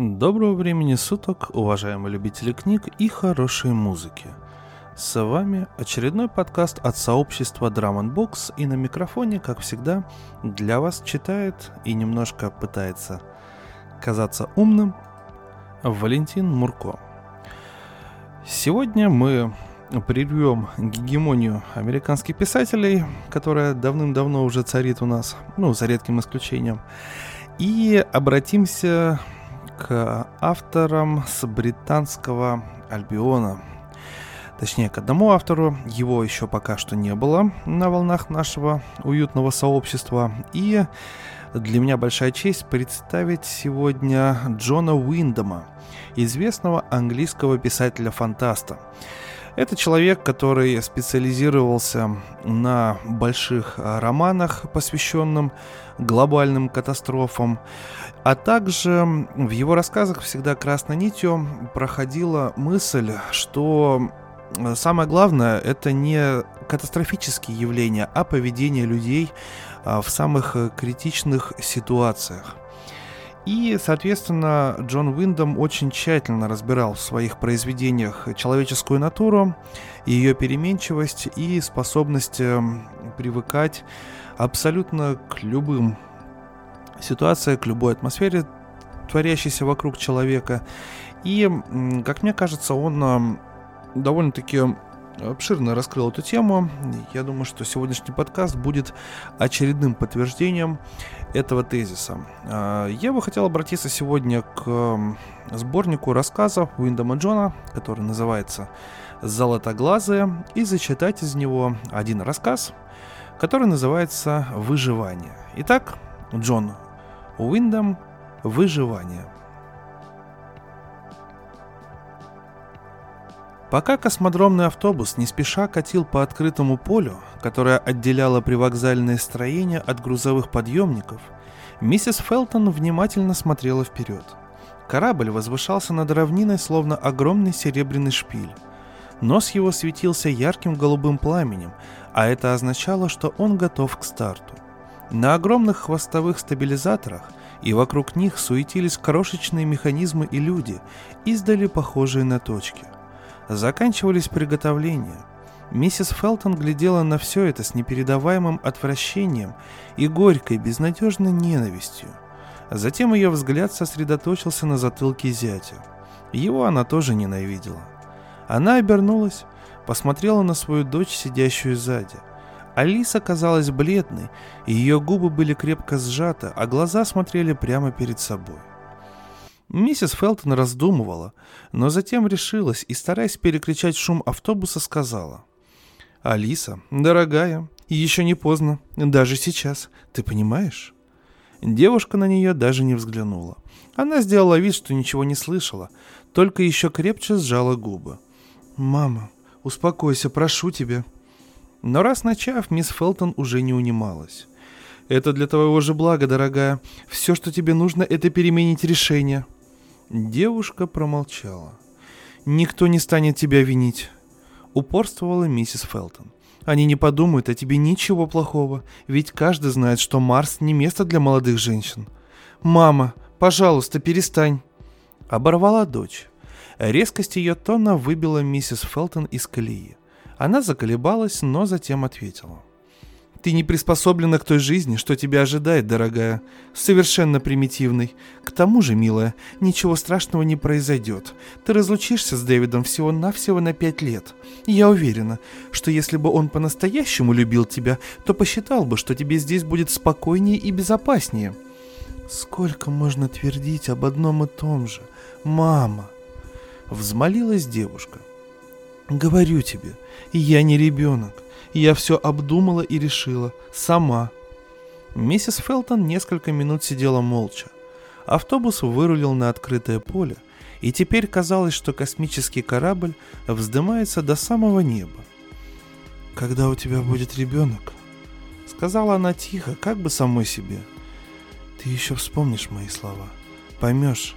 Доброго времени суток, уважаемые любители книг и хорошей музыки. С вами очередной подкаст от сообщества Drum Box и на микрофоне, как всегда, для вас читает и немножко пытается казаться умным Валентин Мурко. Сегодня мы прервем гегемонию американских писателей, которая давным-давно уже царит у нас, ну, за редким исключением, и обратимся к авторам с британского Альбиона. Точнее, к одному автору, его еще пока что не было на волнах нашего уютного сообщества. И для меня большая честь представить сегодня Джона Уиндома, известного английского писателя-фантаста. Это человек, который специализировался на больших романах, посвященным глобальным катастрофам, а также в его рассказах всегда красной нитью проходила мысль, что э, самое главное это не катастрофические явления, а поведение людей а, в самых э, критичных ситуациях. И, соответственно, Джон Уиндом очень тщательно разбирал в своих произведениях человеческую натуру, ее переменчивость и способность эм, привыкать абсолютно к любым ситуациям, к любой атмосфере, творящейся вокруг человека. И, как мне кажется, он довольно-таки обширно раскрыл эту тему. Я думаю, что сегодняшний подкаст будет очередным подтверждением этого тезиса. А, я бы хотел обратиться сегодня к сборнику рассказов Уиндома Джона, который называется «Золотоглазые», и зачитать из него один рассказ, который называется «Выживание». Итак, Джон Уиндом «Выживание». Пока космодромный автобус не спеша катил по открытому полю, которое отделяло привокзальное строение от грузовых подъемников, миссис Фелтон внимательно смотрела вперед. Корабль возвышался над равниной, словно огромный серебряный шпиль. Нос его светился ярким голубым пламенем, а это означало, что он готов к старту. На огромных хвостовых стабилизаторах и вокруг них суетились крошечные механизмы и люди, издали похожие на точки – Заканчивались приготовления. Миссис Фелтон глядела на все это с непередаваемым отвращением и горькой, безнадежной ненавистью. Затем ее взгляд сосредоточился на затылке зятя. Его она тоже ненавидела. Она обернулась, посмотрела на свою дочь, сидящую сзади. Алиса казалась бледной, и ее губы были крепко сжаты, а глаза смотрели прямо перед собой. Миссис Фелтон раздумывала, но затем решилась и, стараясь перекричать шум автобуса, сказала. «Алиса, дорогая, еще не поздно, даже сейчас, ты понимаешь?» Девушка на нее даже не взглянула. Она сделала вид, что ничего не слышала, только еще крепче сжала губы. «Мама, успокойся, прошу тебя». Но раз начав, мисс Фелтон уже не унималась. «Это для твоего же блага, дорогая. Все, что тебе нужно, это переменить решение». Девушка промолчала. «Никто не станет тебя винить», — упорствовала миссис Фелтон. «Они не подумают о тебе ничего плохого, ведь каждый знает, что Марс не место для молодых женщин. Мама, пожалуйста, перестань!» Оборвала дочь. Резкость ее тона выбила миссис Фелтон из колеи. Она заколебалась, но затем ответила. Ты не приспособлена к той жизни, что тебя ожидает, дорогая. Совершенно примитивный. К тому же, милая, ничего страшного не произойдет. Ты разлучишься с Дэвидом всего-навсего на пять лет. Я уверена, что если бы он по-настоящему любил тебя, то посчитал бы, что тебе здесь будет спокойнее и безопаснее. Сколько можно твердить об одном и том же? Мама! Взмолилась девушка. Говорю тебе, я не ребенок я все обдумала и решила. Сама. Миссис Фелтон несколько минут сидела молча. Автобус вырулил на открытое поле, и теперь казалось, что космический корабль вздымается до самого неба. «Когда у тебя будет ребенок?» Сказала она тихо, как бы самой себе. «Ты еще вспомнишь мои слова. Поймешь,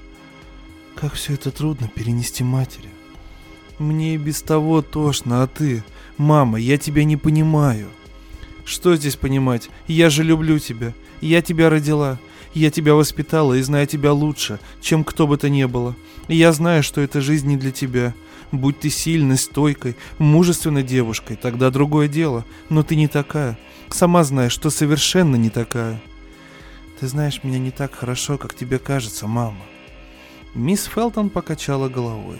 как все это трудно перенести матери. Мне и без того тошно, а ты... Мама, я тебя не понимаю. Что здесь понимать? Я же люблю тебя. Я тебя родила. Я тебя воспитала и знаю тебя лучше, чем кто бы то ни было. И я знаю, что эта жизнь не для тебя. Будь ты сильной, стойкой, мужественной девушкой, тогда другое дело. Но ты не такая. Сама знаешь, что совершенно не такая. Ты знаешь меня не так хорошо, как тебе кажется, мама. Мисс Фелтон покачала головой.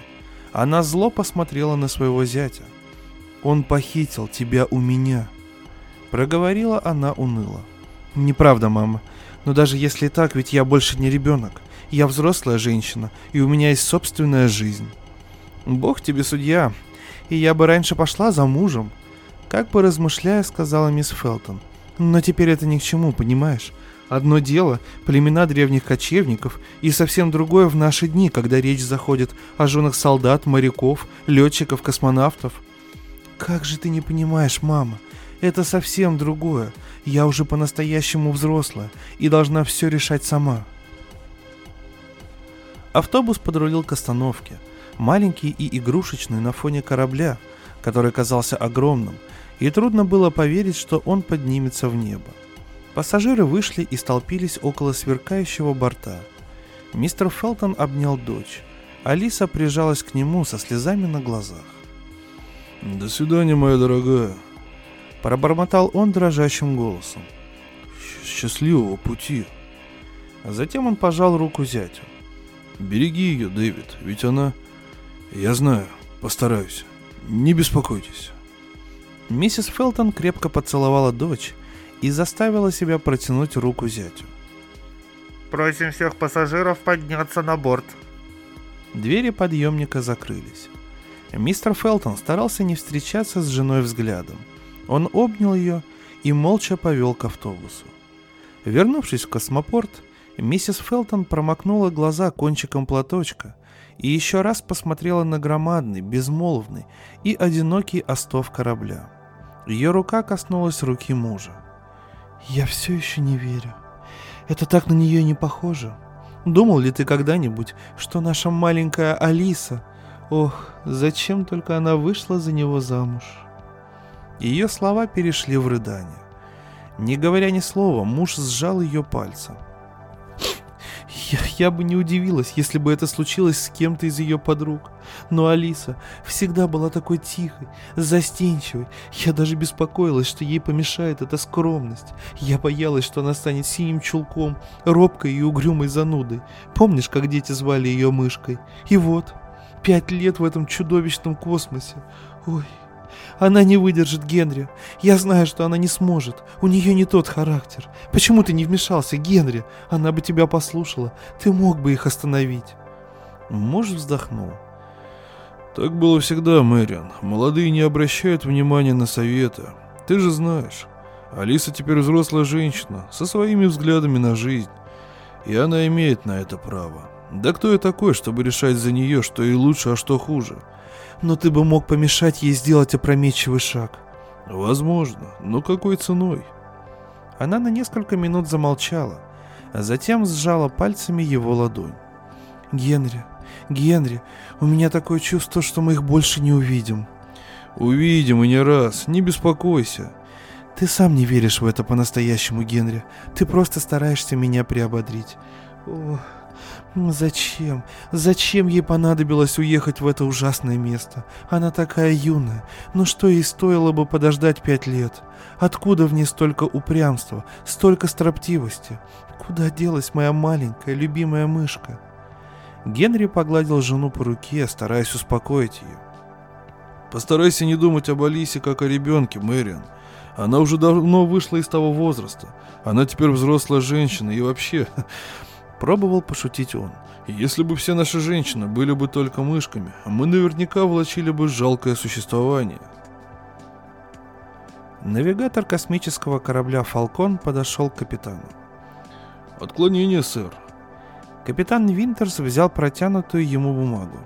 Она зло посмотрела на своего зятя. Он похитил тебя у меня. Проговорила она уныло. Неправда, мама. Но даже если так, ведь я больше не ребенок. Я взрослая женщина, и у меня есть собственная жизнь. Бог тебе судья, и я бы раньше пошла за мужем. Как бы размышляя, сказала мисс Фелтон. Но теперь это ни к чему, понимаешь? Одно дело – племена древних кочевников, и совсем другое в наши дни, когда речь заходит о женах солдат, моряков, летчиков, космонавтов. Как же ты не понимаешь, мама? Это совсем другое. Я уже по-настоящему взрослая и должна все решать сама. Автобус подрулил к остановке, маленький и игрушечный на фоне корабля, который казался огромным, и трудно было поверить, что он поднимется в небо. Пассажиры вышли и столпились около сверкающего борта. Мистер Фелтон обнял дочь. Алиса прижалась к нему со слезами на глазах. «До свидания, моя дорогая», Пробормотал он дрожащим голосом. «Счастливого пути!» Затем он пожал руку зятю. «Береги ее, Дэвид, ведь она...» «Я знаю, постараюсь. Не беспокойтесь». Миссис Фелтон крепко поцеловала дочь и заставила себя протянуть руку зятю. «Просим всех пассажиров подняться на борт». Двери подъемника закрылись. Мистер Фелтон старался не встречаться с женой взглядом. Он обнял ее и молча повел к автобусу. Вернувшись в космопорт, миссис Фелтон промокнула глаза кончиком платочка и еще раз посмотрела на громадный, безмолвный и одинокий остов корабля. Ее рука коснулась руки мужа. «Я все еще не верю. Это так на нее не похоже. Думал ли ты когда-нибудь, что наша маленькая Алиса... Ох, зачем только она вышла за него замуж?» Ее слова перешли в рыдание. Не говоря ни слова, муж сжал ее пальцем. Я, я бы не удивилась, если бы это случилось с кем-то из ее подруг. Но Алиса всегда была такой тихой, застенчивой. Я даже беспокоилась, что ей помешает эта скромность. Я боялась, что она станет синим чулком, робкой и угрюмой занудой. Помнишь, как дети звали ее мышкой? И вот, пять лет в этом чудовищном космосе. Ой, она не выдержит Генри. Я знаю, что она не сможет. У нее не тот характер. Почему ты не вмешался, Генри? Она бы тебя послушала. Ты мог бы их остановить. Муж вздохнул. Так было всегда, Мэриан. Молодые не обращают внимания на советы. Ты же знаешь. Алиса теперь взрослая женщина, со своими взглядами на жизнь. И она имеет на это право. Да кто я такой, чтобы решать за нее, что и лучше, а что хуже? но ты бы мог помешать ей сделать опрометчивый шаг. Возможно, но какой ценой? Она на несколько минут замолчала, а затем сжала пальцами его ладонь. Генри, Генри, у меня такое чувство, что мы их больше не увидим. Увидим и не раз, не беспокойся. Ты сам не веришь в это по-настоящему, Генри. Ты просто стараешься меня приободрить. Ох. Зачем? Зачем ей понадобилось уехать в это ужасное место? Она такая юная. Ну что ей стоило бы подождать пять лет? Откуда в ней столько упрямства, столько строптивости? Куда делась моя маленькая любимая мышка? Генри погладил жену по руке, стараясь успокоить ее. Постарайся не думать об Алисе как о ребенке, Мэриан. Она уже давно вышла из того возраста. Она теперь взрослая женщина и вообще... Пробовал пошутить он. Если бы все наши женщины были бы только мышками, мы наверняка влачили бы жалкое существование. Навигатор космического корабля «Фалкон» подошел к капитану. «Отклонение, сэр». Капитан Винтерс взял протянутую ему бумагу.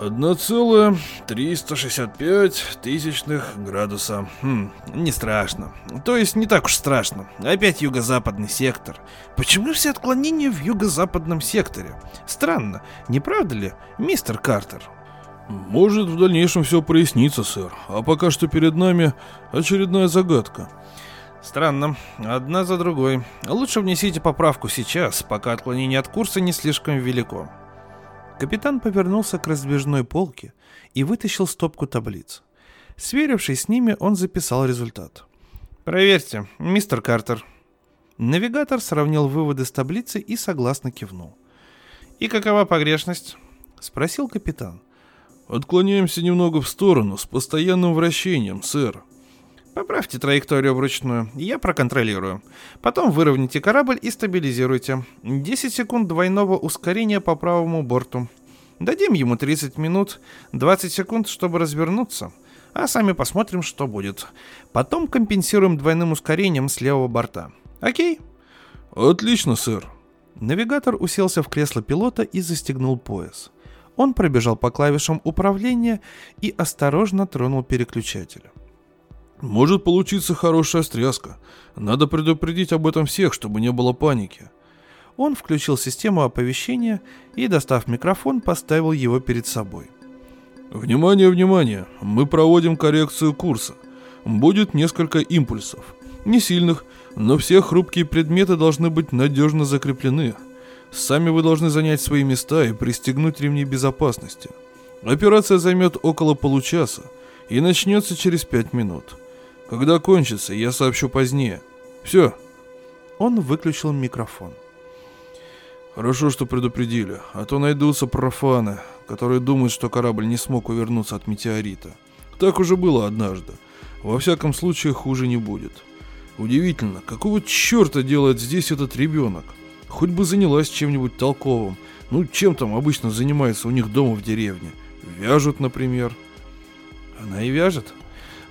1,365 тысячных градуса. Хм, не страшно. То есть не так уж страшно. Опять юго-западный сектор. Почему все отклонения в юго-западном секторе? Странно, не правда ли, мистер Картер? Может, в дальнейшем все прояснится, сэр. А пока что перед нами очередная загадка. Странно. Одна за другой. Лучше внесите поправку сейчас, пока отклонение от курса не слишком велико. Капитан повернулся к раздвижной полке и вытащил стопку таблиц. Сверившись с ними, он записал результат. «Проверьте, мистер Картер». Навигатор сравнил выводы с таблицы и согласно кивнул. «И какова погрешность?» — спросил капитан. «Отклоняемся немного в сторону, с постоянным вращением, сэр», Поправьте траекторию вручную, я проконтролирую. Потом выровняйте корабль и стабилизируйте. 10 секунд двойного ускорения по правому борту. Дадим ему 30 минут, 20 секунд, чтобы развернуться. А сами посмотрим, что будет. Потом компенсируем двойным ускорением с левого борта. Окей? Отлично, сэр. Навигатор уселся в кресло пилота и застегнул пояс. Он пробежал по клавишам управления и осторожно тронул переключатель. Может получиться хорошая стряска. Надо предупредить об этом всех, чтобы не было паники. Он включил систему оповещения и, достав микрофон, поставил его перед собой. Внимание, внимание! Мы проводим коррекцию курса. Будет несколько импульсов. Не сильных, но все хрупкие предметы должны быть надежно закреплены. Сами вы должны занять свои места и пристегнуть ремни безопасности. Операция займет около получаса и начнется через пять минут. Когда кончится, я сообщу позднее. Все. Он выключил микрофон. Хорошо, что предупредили, а то найдутся профаны, которые думают, что корабль не смог увернуться от метеорита. Так уже было однажды. Во всяком случае, хуже не будет. Удивительно, какого черта делает здесь этот ребенок? Хоть бы занялась чем-нибудь толковым. Ну, чем там обычно занимается у них дома в деревне? Вяжут, например. Она и вяжет?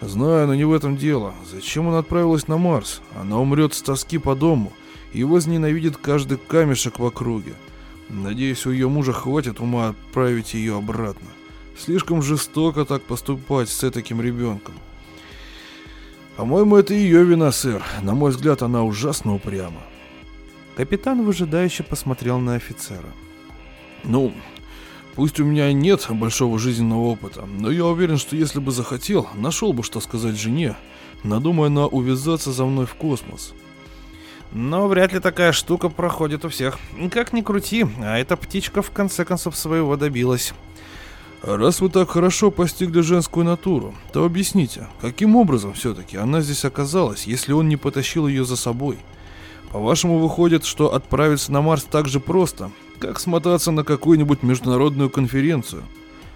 Знаю, но не в этом дело. Зачем она отправилась на Марс? Она умрет с тоски по дому и возненавидит каждый камешек в округе. Надеюсь, у ее мужа хватит ума отправить ее обратно. Слишком жестоко так поступать с таким ребенком. По-моему, это ее вина, сэр. На мой взгляд, она ужасно упряма. Капитан выжидающе посмотрел на офицера. Ну, Пусть у меня нет большого жизненного опыта, но я уверен, что если бы захотел, нашел бы что сказать жене, надумая на увязаться за мной в космос. Но вряд ли такая штука проходит у всех. Как ни крути, а эта птичка в конце концов своего добилась. Раз вы так хорошо постигли женскую натуру, то объясните, каким образом все-таки она здесь оказалась, если он не потащил ее за собой? По-вашему, выходит, что отправиться на Марс так же просто, как смотаться на какую-нибудь международную конференцию.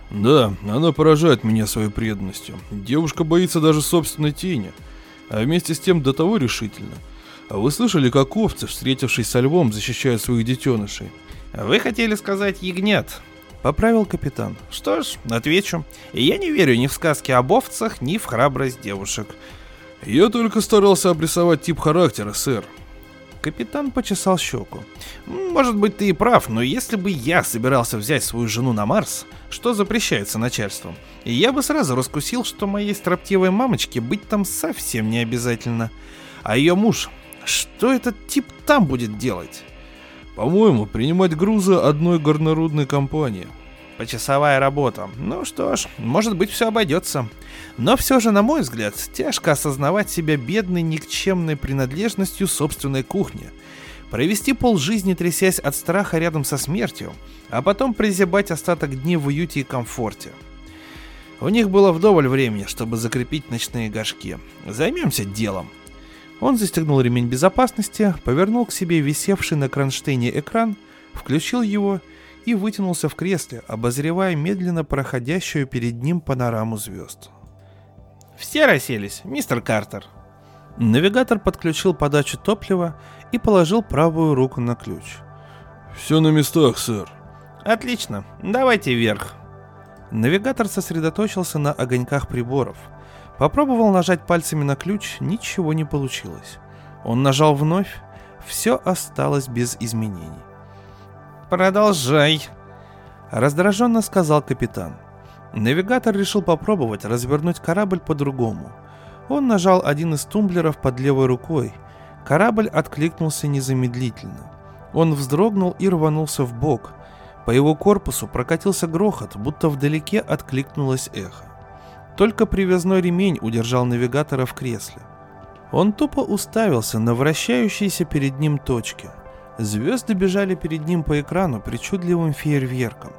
Да, она поражает меня своей преданностью. Девушка боится даже собственной тени, а вместе с тем до того решительно. А вы слышали, как овцы, встретившись со львом, защищают своих детенышей? Вы хотели сказать ягнят, Поправил капитан. Что ж, отвечу. Я не верю ни в сказки об овцах, ни в храбрость девушек. Я только старался обрисовать тип характера, сэр. Капитан почесал щеку. «Может быть, ты и прав, но если бы я собирался взять свою жену на Марс, что запрещается начальством, я бы сразу раскусил, что моей строптивой мамочке быть там совсем не обязательно. А ее муж, что этот тип там будет делать?» «По-моему, принимать грузы одной горнорудной компании», Почасовая работа. Ну что ж, может быть все обойдется. Но все же, на мой взгляд, тяжко осознавать себя бедной никчемной принадлежностью собственной кухни. Провести полжизни, трясясь от страха рядом со смертью, а потом призябать остаток дней в уюте и комфорте. У них было вдоволь времени, чтобы закрепить ночные горшки. Займемся делом. Он застегнул ремень безопасности, повернул к себе висевший на кронштейне экран, включил его и вытянулся в кресле, обозревая медленно проходящую перед ним панораму звезд. «Все расселись, мистер Картер!» Навигатор подключил подачу топлива и положил правую руку на ключ. «Все на местах, сэр». «Отлично, давайте вверх». Навигатор сосредоточился на огоньках приборов. Попробовал нажать пальцами на ключ, ничего не получилось. Он нажал вновь, все осталось без изменений. «Продолжай», — раздраженно сказал капитан. Навигатор решил попробовать развернуть корабль по-другому. Он нажал один из тумблеров под левой рукой. Корабль откликнулся незамедлительно. Он вздрогнул и рванулся в бок. По его корпусу прокатился грохот, будто вдалеке откликнулось эхо. Только привязной ремень удержал навигатора в кресле. Он тупо уставился на вращающиеся перед ним точки. Звезды бежали перед ним по экрану причудливым фейерверком.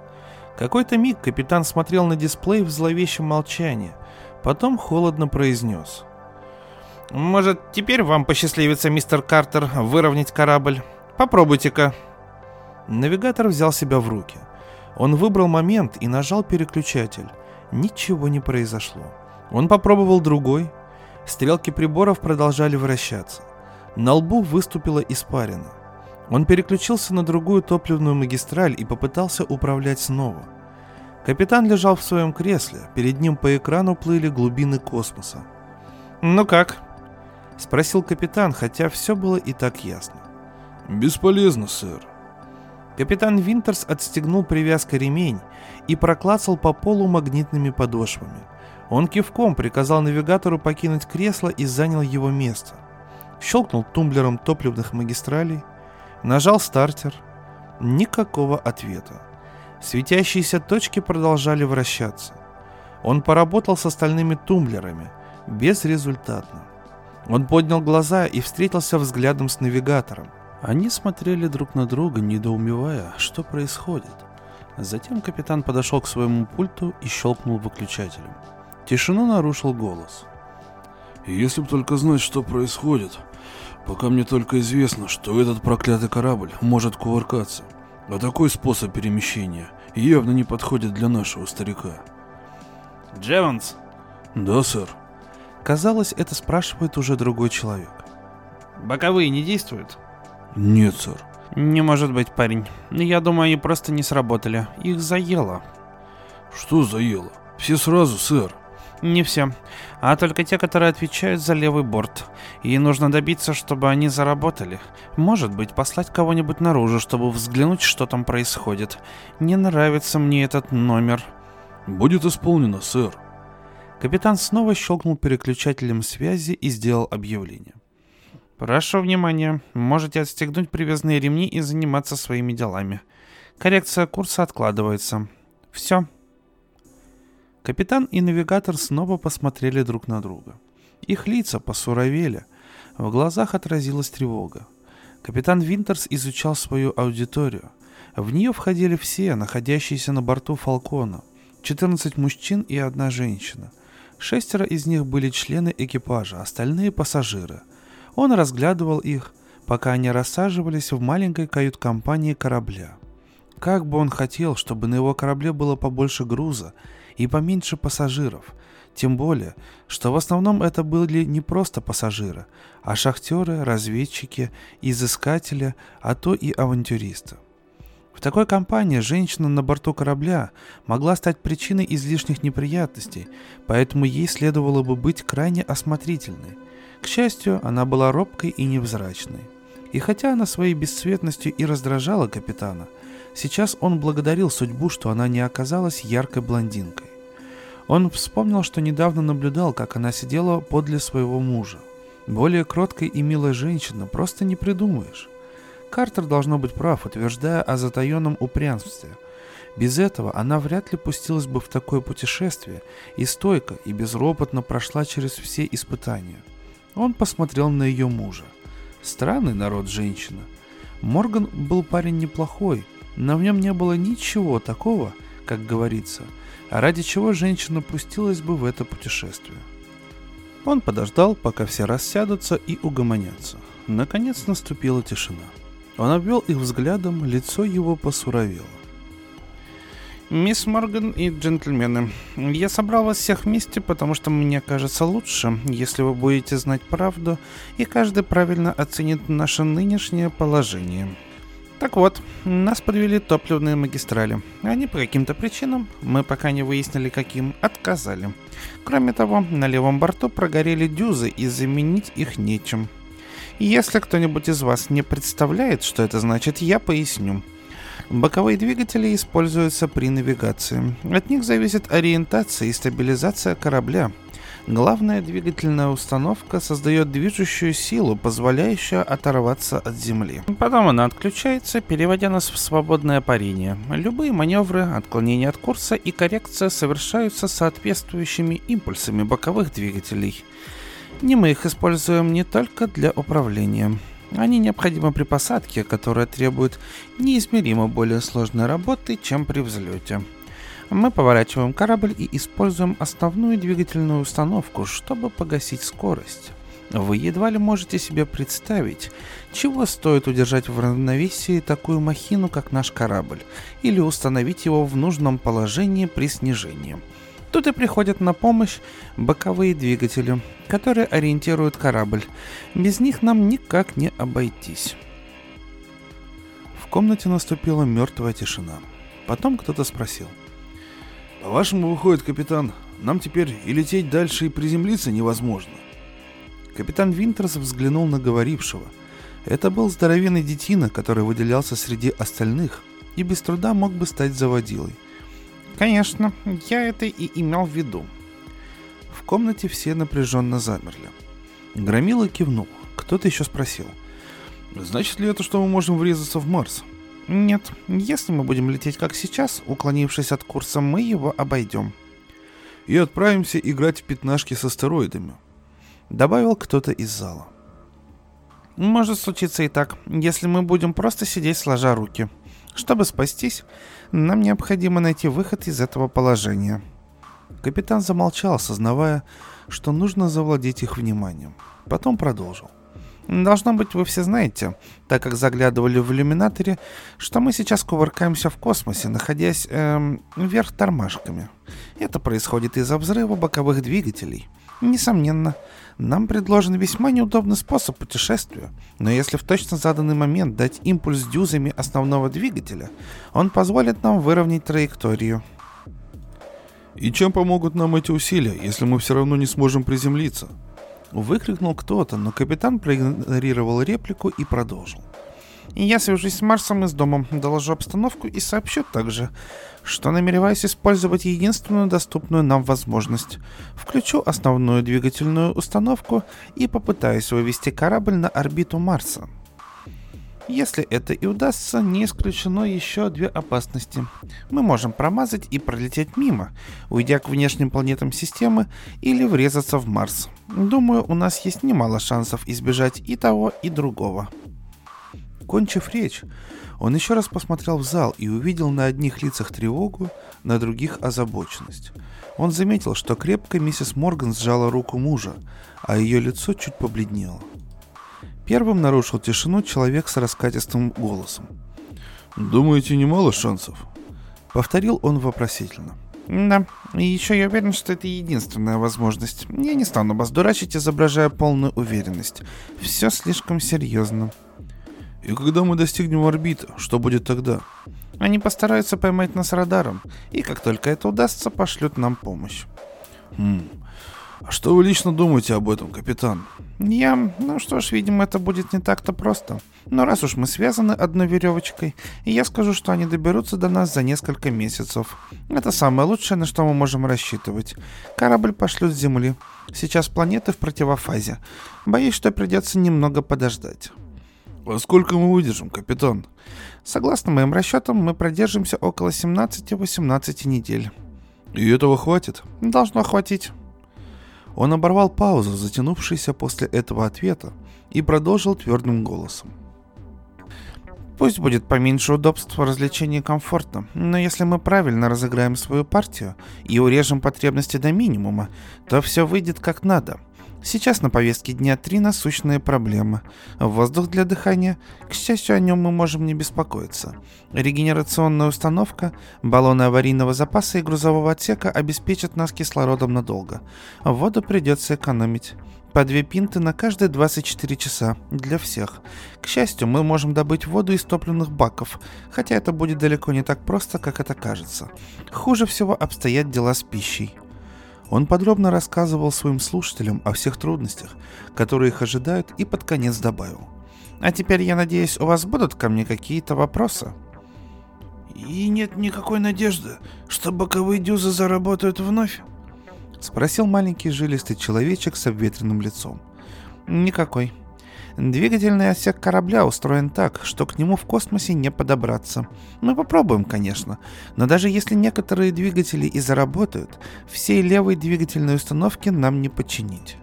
Какой-то миг капитан смотрел на дисплей в зловещем молчании, потом холодно произнес. «Может, теперь вам посчастливится, мистер Картер, выровнять корабль? Попробуйте-ка». Навигатор взял себя в руки. Он выбрал момент и нажал переключатель. Ничего не произошло. Он попробовал другой. Стрелки приборов продолжали вращаться. На лбу выступила испарина. Он переключился на другую топливную магистраль и попытался управлять снова. Капитан лежал в своем кресле, перед ним по экрану плыли глубины космоса. «Ну как?» — спросил капитан, хотя все было и так ясно. «Бесполезно, сэр». Капитан Винтерс отстегнул привязкой ремень и проклацал по полу магнитными подошвами. Он кивком приказал навигатору покинуть кресло и занял его место. Щелкнул тумблером топливных магистралей, нажал стартер. Никакого ответа. Светящиеся точки продолжали вращаться. Он поработал с остальными тумблерами, безрезультатно. Он поднял глаза и встретился взглядом с навигатором. Они смотрели друг на друга, недоумевая, что происходит. Затем капитан подошел к своему пульту и щелкнул выключателем. Тишину нарушил голос. «Если бы только знать, что происходит. Пока мне только известно, что этот проклятый корабль может кувыркаться. А такой способ перемещения явно не подходит для нашего старика». «Джеванс?» «Да, сэр». Казалось, это спрашивает уже другой человек. «Боковые не действуют?» «Нет, сэр». «Не может быть, парень. Я думаю, они просто не сработали. Их заело». «Что заело? Все сразу, сэр». Не все, а только те, которые отвечают за левый борт. И нужно добиться, чтобы они заработали. Может быть, послать кого-нибудь наружу, чтобы взглянуть, что там происходит. Не нравится мне этот номер. Будет исполнено, сэр. Капитан снова щелкнул переключателем связи и сделал объявление. Прошу внимания, можете отстегнуть привязные ремни и заниматься своими делами. Коррекция курса откладывается. Все. Капитан и навигатор снова посмотрели друг на друга. Их лица посуровели, в глазах отразилась тревога. Капитан Винтерс изучал свою аудиторию. В нее входили все, находящиеся на борту Фалкона. 14 мужчин и одна женщина. Шестеро из них были члены экипажа, остальные пассажиры. Он разглядывал их, пока они рассаживались в маленькой кают-компании корабля. Как бы он хотел, чтобы на его корабле было побольше груза и поменьше пассажиров. Тем более, что в основном это были не просто пассажиры, а шахтеры, разведчики, изыскатели, а то и авантюристы. В такой компании женщина на борту корабля могла стать причиной излишних неприятностей, поэтому ей следовало бы быть крайне осмотрительной. К счастью, она была робкой и невзрачной. И хотя она своей бесцветностью и раздражала капитана, сейчас он благодарил судьбу, что она не оказалась яркой блондинкой. Он вспомнил, что недавно наблюдал, как она сидела подле своего мужа. Более кроткой и милой женщины просто не придумаешь. Картер должно быть прав, утверждая о затаенном упрямстве. Без этого она вряд ли пустилась бы в такое путешествие и стойко и безропотно прошла через все испытания. Он посмотрел на ее мужа. Странный народ женщина. Морган был парень неплохой, но в нем не было ничего такого, как говорится – ради чего женщина пустилась бы в это путешествие. Он подождал, пока все рассядутся и угомонятся. Наконец наступила тишина. Он обвел их взглядом, лицо его посуровело. «Мисс Морган и джентльмены, я собрал вас всех вместе, потому что мне кажется лучше, если вы будете знать правду, и каждый правильно оценит наше нынешнее положение. Так вот, нас подвели топливные магистрали. Они по каким-то причинам, мы пока не выяснили каким, отказали. Кроме того, на левом борту прогорели дюзы и заменить их нечем. Если кто-нибудь из вас не представляет, что это значит, я поясню. Боковые двигатели используются при навигации. От них зависит ориентация и стабилизация корабля. Главная двигательная установка создает движущую силу, позволяющую оторваться от Земли. Потом она отключается, переводя нас в свободное парение. Любые маневры, отклонения от курса и коррекция совершаются соответствующими импульсами боковых двигателей. И мы их используем не только для управления. Они необходимы при посадке, которая требует неизмеримо более сложной работы, чем при взлете. Мы поворачиваем корабль и используем основную двигательную установку, чтобы погасить скорость. Вы едва ли можете себе представить, чего стоит удержать в равновесии такую махину, как наш корабль, или установить его в нужном положении при снижении. Тут и приходят на помощь боковые двигатели, которые ориентируют корабль. Без них нам никак не обойтись. В комнате наступила мертвая тишина. Потом кто-то спросил. «По-вашему, выходит, капитан, нам теперь и лететь дальше, и приземлиться невозможно?» Капитан Винтерс взглянул на говорившего. Это был здоровенный детина, который выделялся среди остальных и без труда мог бы стать заводилой. Конечно, я это и имел в виду. В комнате все напряженно замерли. Громила кивнул. Кто-то еще спросил. Значит ли это, что мы можем врезаться в Марс? Нет, если мы будем лететь как сейчас, уклонившись от курса, мы его обойдем. И отправимся играть в пятнашки с астероидами добавил кто-то из зала. Может случиться и так, если мы будем просто сидеть сложа руки. Чтобы спастись, нам необходимо найти выход из этого положения. Капитан замолчал, сознавая, что нужно завладеть их вниманием. Потом продолжил. Должно быть, вы все знаете, так как заглядывали в иллюминаторе, что мы сейчас кувыркаемся в космосе, находясь эм, вверх тормашками. Это происходит из-за взрыва боковых двигателей. Несомненно, нам предложен весьма неудобный способ путешествия, но если в точно заданный момент дать импульс дюзами основного двигателя, он позволит нам выровнять траекторию. «И чем помогут нам эти усилия, если мы все равно не сможем приземлиться?» Выкрикнул кто-то, но капитан проигнорировал реплику и продолжил. Я свяжусь с Марсом и с домом, доложу обстановку и сообщу также, что намереваюсь использовать единственную доступную нам возможность. Включу основную двигательную установку и попытаюсь вывести корабль на орбиту Марса. Если это и удастся, не исключено еще две опасности. Мы можем промазать и пролететь мимо, уйдя к внешним планетам системы или врезаться в Марс. Думаю, у нас есть немало шансов избежать и того, и другого. Кончив речь, он еще раз посмотрел в зал и увидел на одних лицах тревогу, на других озабоченность. Он заметил, что крепко миссис Морган сжала руку мужа, а ее лицо чуть побледнело. Первым нарушил тишину человек с раскатистым голосом. «Думаете, немало шансов?» Повторил он вопросительно. Да, и еще я уверен, что это единственная возможность. Я не стану вас дурачить, изображая полную уверенность. Все слишком серьезно. И когда мы достигнем орбиты, что будет тогда? Они постараются поймать нас радаром, и как только это удастся, пошлют нам помощь. Хм. А что вы лично думаете об этом, капитан? Я... Ну что ж, видимо, это будет не так-то просто. Но раз уж мы связаны одной веревочкой, я скажу, что они доберутся до нас за несколько месяцев. Это самое лучшее, на что мы можем рассчитывать. Корабль пошлют с Земли. Сейчас планеты в противофазе. Боюсь, что придется немного подождать. «Во сколько мы выдержим, капитан?» «Согласно моим расчетам, мы продержимся около 17-18 недель». «И этого хватит?» «Должно хватить». Он оборвал паузу, затянувшуюся после этого ответа, и продолжил твердым голосом. Пусть будет поменьше удобств, развлечений и комфорта, но если мы правильно разыграем свою партию и урежем потребности до минимума, то все выйдет как надо – Сейчас на повестке дня три насущные проблемы. Воздух для дыхания, к счастью, о нем мы можем не беспокоиться. Регенерационная установка, баллоны аварийного запаса и грузового отсека обеспечат нас кислородом надолго. Воду придется экономить. По две пинты на каждые 24 часа. Для всех. К счастью, мы можем добыть воду из топливных баков, хотя это будет далеко не так просто, как это кажется. Хуже всего обстоят дела с пищей. Он подробно рассказывал своим слушателям о всех трудностях, которые их ожидают, и под конец добавил. «А теперь, я надеюсь, у вас будут ко мне какие-то вопросы?» «И нет никакой надежды, что боковые дюзы заработают вновь?» — спросил маленький жилистый человечек с обветренным лицом. «Никакой», Двигательный отсек корабля устроен так, что к нему в космосе не подобраться. Мы попробуем, конечно, но даже если некоторые двигатели и заработают, всей левой двигательной установки нам не подчинить.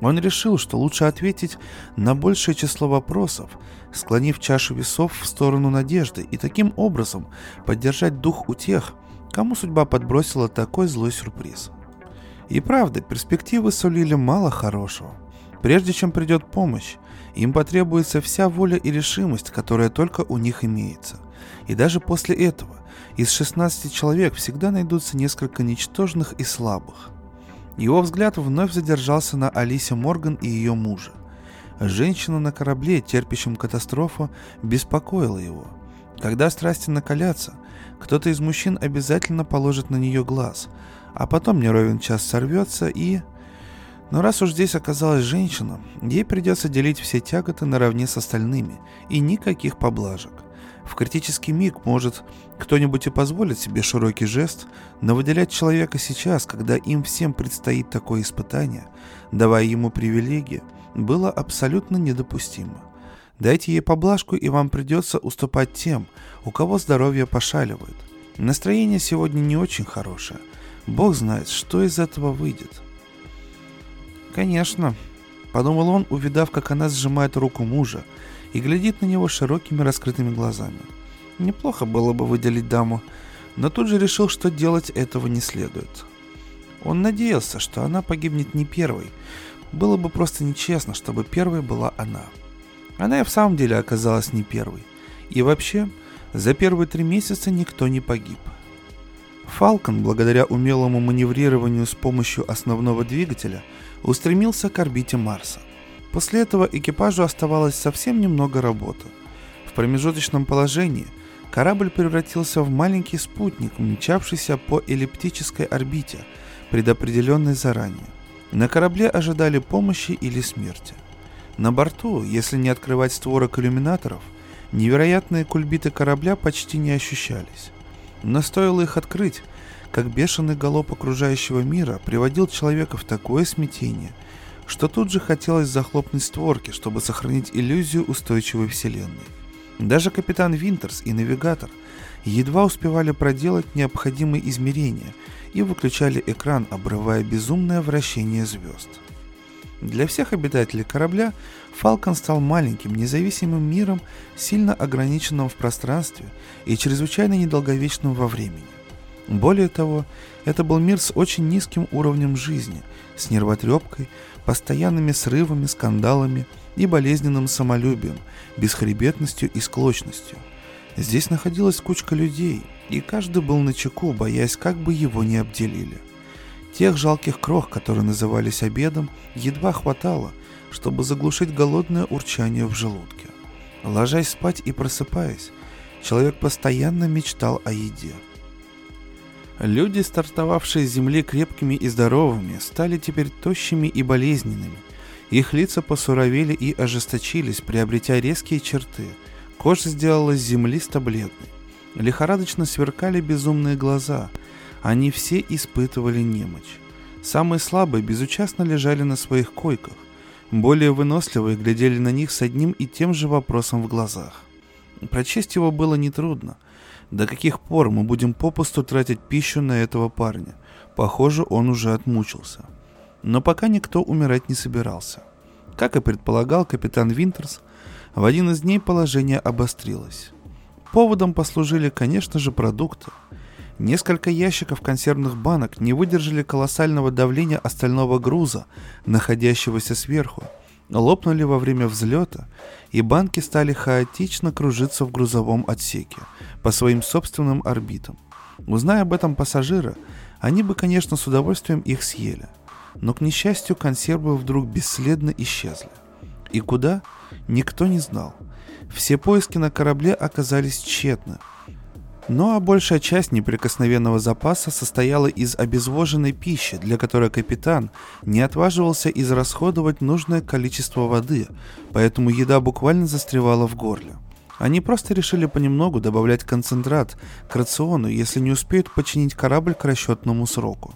Он решил, что лучше ответить на большее число вопросов, склонив чашу весов в сторону надежды и таким образом поддержать дух у тех, кому судьба подбросила такой злой сюрприз. И правда, перспективы сулили мало хорошего. Прежде чем придет помощь, им потребуется вся воля и решимость, которая только у них имеется. И даже после этого из 16 человек всегда найдутся несколько ничтожных и слабых. Его взгляд вновь задержался на Алисе Морган и ее мужа. Женщина на корабле, терпящем катастрофу, беспокоила его. Когда страсти накалятся, кто-то из мужчин обязательно положит на нее глаз, а потом неровен час сорвется и... Но раз уж здесь оказалась женщина, ей придется делить все тяготы наравне с остальными, и никаких поблажек. В критический миг, может, кто-нибудь и позволит себе широкий жест, но выделять человека сейчас, когда им всем предстоит такое испытание, давая ему привилегии, было абсолютно недопустимо. Дайте ей поблажку, и вам придется уступать тем, у кого здоровье пошаливает. Настроение сегодня не очень хорошее. Бог знает, что из этого выйдет. Конечно, подумал он, увидав, как она сжимает руку мужа и глядит на него широкими раскрытыми глазами. Неплохо было бы выделить даму, но тут же решил, что делать этого не следует. Он надеялся, что она погибнет не первой. Было бы просто нечестно, чтобы первой была она. Она и в самом деле оказалась не первой. И вообще, за первые три месяца никто не погиб. Фалкон, благодаря умелому маневрированию с помощью основного двигателя, устремился к орбите Марса. После этого экипажу оставалось совсем немного работы. В промежуточном положении корабль превратился в маленький спутник, мчавшийся по эллиптической орбите, предопределенной заранее. На корабле ожидали помощи или смерти. На борту, если не открывать створок иллюминаторов, невероятные кульбиты корабля почти не ощущались. Но стоило их открыть, как бешеный галоп окружающего мира приводил человека в такое смятение, что тут же хотелось захлопнуть створки, чтобы сохранить иллюзию устойчивой вселенной. Даже капитан Винтерс и навигатор едва успевали проделать необходимые измерения и выключали экран, обрывая безумное вращение звезд. Для всех обитателей корабля Фалкон стал маленьким, независимым миром, сильно ограниченным в пространстве и чрезвычайно недолговечным во времени. Более того, это был мир с очень низким уровнем жизни, с нервотрепкой, постоянными срывами, скандалами и болезненным самолюбием, бесхребетностью и склочностью. Здесь находилась кучка людей, и каждый был на чеку, боясь, как бы его не обделили. Тех жалких крох, которые назывались обедом, едва хватало, чтобы заглушить голодное урчание в желудке. Ложась спать и просыпаясь, человек постоянно мечтал о еде. Люди, стартовавшие с земли крепкими и здоровыми, стали теперь тощими и болезненными. Их лица посуровели и ожесточились, приобретя резкие черты. Кожа сделалась землисто-бледной. Лихорадочно сверкали безумные глаза. Они все испытывали немочь. Самые слабые безучастно лежали на своих койках. Более выносливые глядели на них с одним и тем же вопросом в глазах. Прочесть его было нетрудно. До каких пор мы будем попусту тратить пищу на этого парня? Похоже, он уже отмучился. Но пока никто умирать не собирался. Как и предполагал капитан Винтерс, в один из дней положение обострилось. Поводом послужили, конечно же, продукты. Несколько ящиков консервных банок не выдержали колоссального давления остального груза, находящегося сверху, лопнули во время взлета, и банки стали хаотично кружиться в грузовом отсеке по своим собственным орбитам. Узная об этом пассажиры, они бы, конечно, с удовольствием их съели. Но, к несчастью, консервы вдруг бесследно исчезли. И куда? Никто не знал. Все поиски на корабле оказались тщетны – ну а большая часть неприкосновенного запаса состояла из обезвоженной пищи, для которой капитан не отваживался израсходовать нужное количество воды, поэтому еда буквально застревала в горле. Они просто решили понемногу добавлять концентрат к рациону, если не успеют починить корабль к расчетному сроку.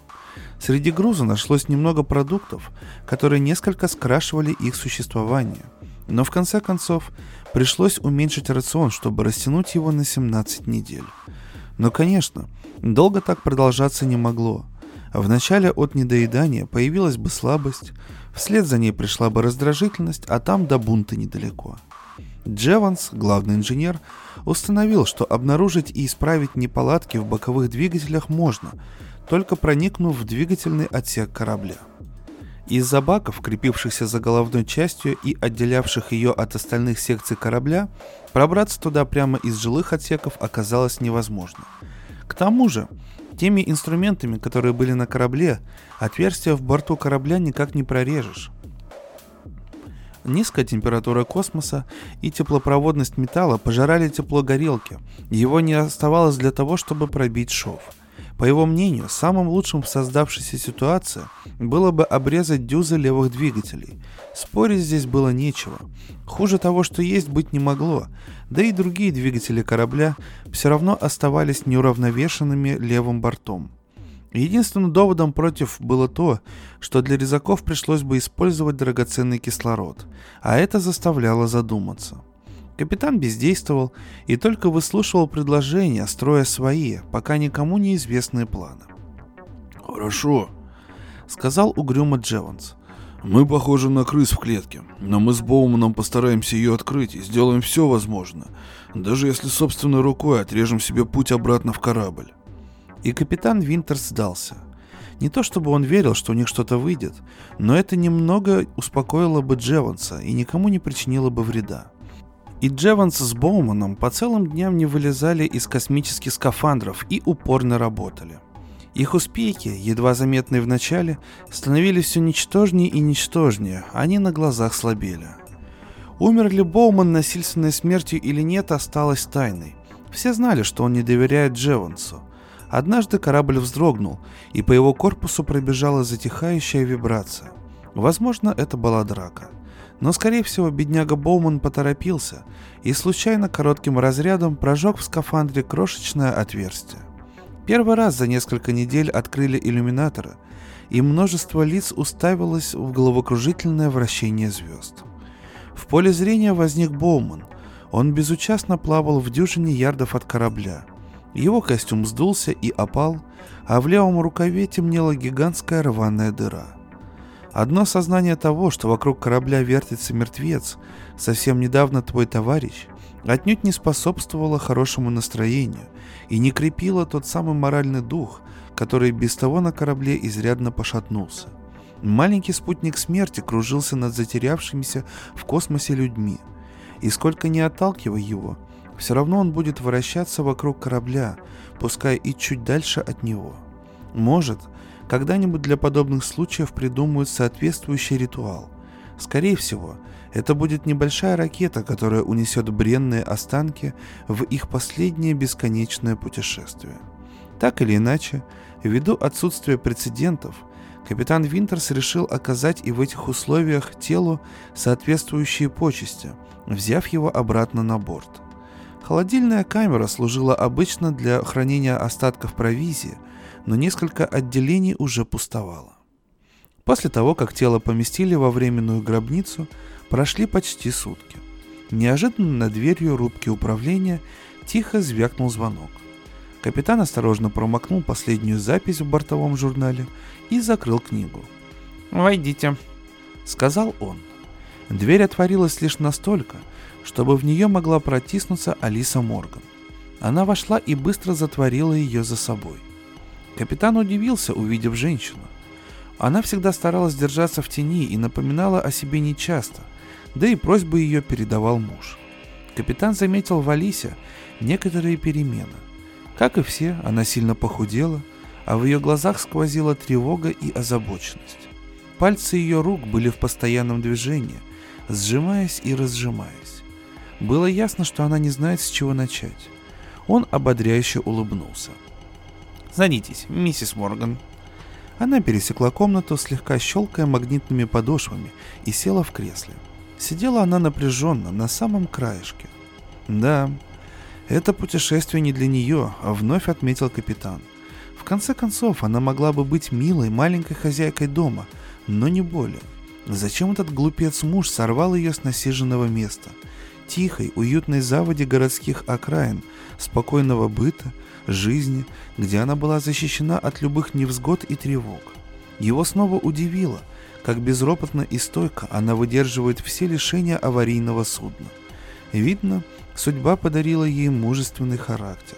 Среди груза нашлось немного продуктов, которые несколько скрашивали их существование. Но в конце концов пришлось уменьшить рацион, чтобы растянуть его на 17 недель. Но, конечно, долго так продолжаться не могло. Вначале от недоедания появилась бы слабость, Вслед за ней пришла бы раздражительность, а там до бунта недалеко. Джеванс, главный инженер, установил, что обнаружить и исправить неполадки в боковых двигателях можно, только проникнув в двигательный отсек корабля. Из-за баков, крепившихся за головной частью и отделявших ее от остальных секций корабля, пробраться туда прямо из жилых отсеков оказалось невозможно. К тому же, теми инструментами, которые были на корабле, отверстия в борту корабля никак не прорежешь. Низкая температура космоса и теплопроводность металла пожирали тепло горелки. Его не оставалось для того, чтобы пробить шов. По его мнению, самым лучшим в создавшейся ситуации было бы обрезать дюзы левых двигателей. Спорить здесь было нечего. Хуже того, что есть, быть не могло, да и другие двигатели корабля все равно оставались неуравновешенными левым бортом. Единственным доводом против было то, что для резаков пришлось бы использовать драгоценный кислород, а это заставляло задуматься. Капитан бездействовал и только выслушивал предложения, строя свои, пока никому неизвестные планы. «Хорошо», — сказал угрюмо Джеванс. «Мы похожи на крыс в клетке, но мы с Боуманом постараемся ее открыть и сделаем все возможное, даже если собственной рукой отрежем себе путь обратно в корабль». И капитан Винтерс сдался. Не то чтобы он верил, что у них что-то выйдет, но это немного успокоило бы Джеванса и никому не причинило бы вреда. И Джеванс с Боуманом по целым дням не вылезали из космических скафандров и упорно работали. Их успехи, едва заметные в начале, становились все ничтожнее и ничтожнее, они на глазах слабели. Умер ли Боуман насильственной смертью или нет, осталось тайной. Все знали, что он не доверяет Джевансу. Однажды корабль вздрогнул, и по его корпусу пробежала затихающая вибрация. Возможно, это была драка. Но, скорее всего, бедняга Боуман поторопился и случайно коротким разрядом прожег в скафандре крошечное отверстие. Первый раз за несколько недель открыли иллюминаторы, и множество лиц уставилось в головокружительное вращение звезд. В поле зрения возник Боуман. Он безучастно плавал в дюжине ярдов от корабля – его костюм сдулся и опал, а в левом рукаве темнела гигантская рваная дыра. Одно сознание того, что вокруг корабля вертится мертвец, совсем недавно твой товарищ, отнюдь не способствовало хорошему настроению и не крепило тот самый моральный дух, который без того на корабле изрядно пошатнулся. Маленький спутник смерти кружился над затерявшимися в космосе людьми, и сколько не отталкивай его – все равно он будет вращаться вокруг корабля, пускай и чуть дальше от него. Может, когда-нибудь для подобных случаев придумают соответствующий ритуал. Скорее всего, это будет небольшая ракета, которая унесет бренные останки в их последнее бесконечное путешествие. Так или иначе, ввиду отсутствия прецедентов, капитан Винтерс решил оказать и в этих условиях телу соответствующие почести, взяв его обратно на борт – Холодильная камера служила обычно для хранения остатков провизии, но несколько отделений уже пустовало. После того, как тело поместили во временную гробницу, прошли почти сутки. Неожиданно над дверью рубки управления тихо звякнул звонок. Капитан осторожно промокнул последнюю запись в бортовом журнале и закрыл книгу. «Войдите», — сказал он. Дверь отворилась лишь настолько, чтобы в нее могла протиснуться Алиса Морган. Она вошла и быстро затворила ее за собой. Капитан удивился, увидев женщину. Она всегда старалась держаться в тени и напоминала о себе нечасто, да и просьбы ее передавал муж. Капитан заметил в Алисе некоторые перемены. Как и все, она сильно похудела, а в ее глазах сквозила тревога и озабоченность. Пальцы ее рук были в постоянном движении, сжимаясь и разжимаясь. Было ясно, что она не знает, с чего начать. Он ободряюще улыбнулся. «Садитесь, миссис Морган». Она пересекла комнату, слегка щелкая магнитными подошвами, и села в кресле. Сидела она напряженно, на самом краешке. «Да, это путешествие не для нее», — вновь отметил капитан. В конце концов, она могла бы быть милой маленькой хозяйкой дома, но не более. Зачем этот глупец муж сорвал ее с насиженного места — тихой, уютной заводе городских окраин, спокойного быта, жизни, где она была защищена от любых невзгод и тревог. Его снова удивило, как безропотно и стойко она выдерживает все лишения аварийного судна. Видно, судьба подарила ей мужественный характер.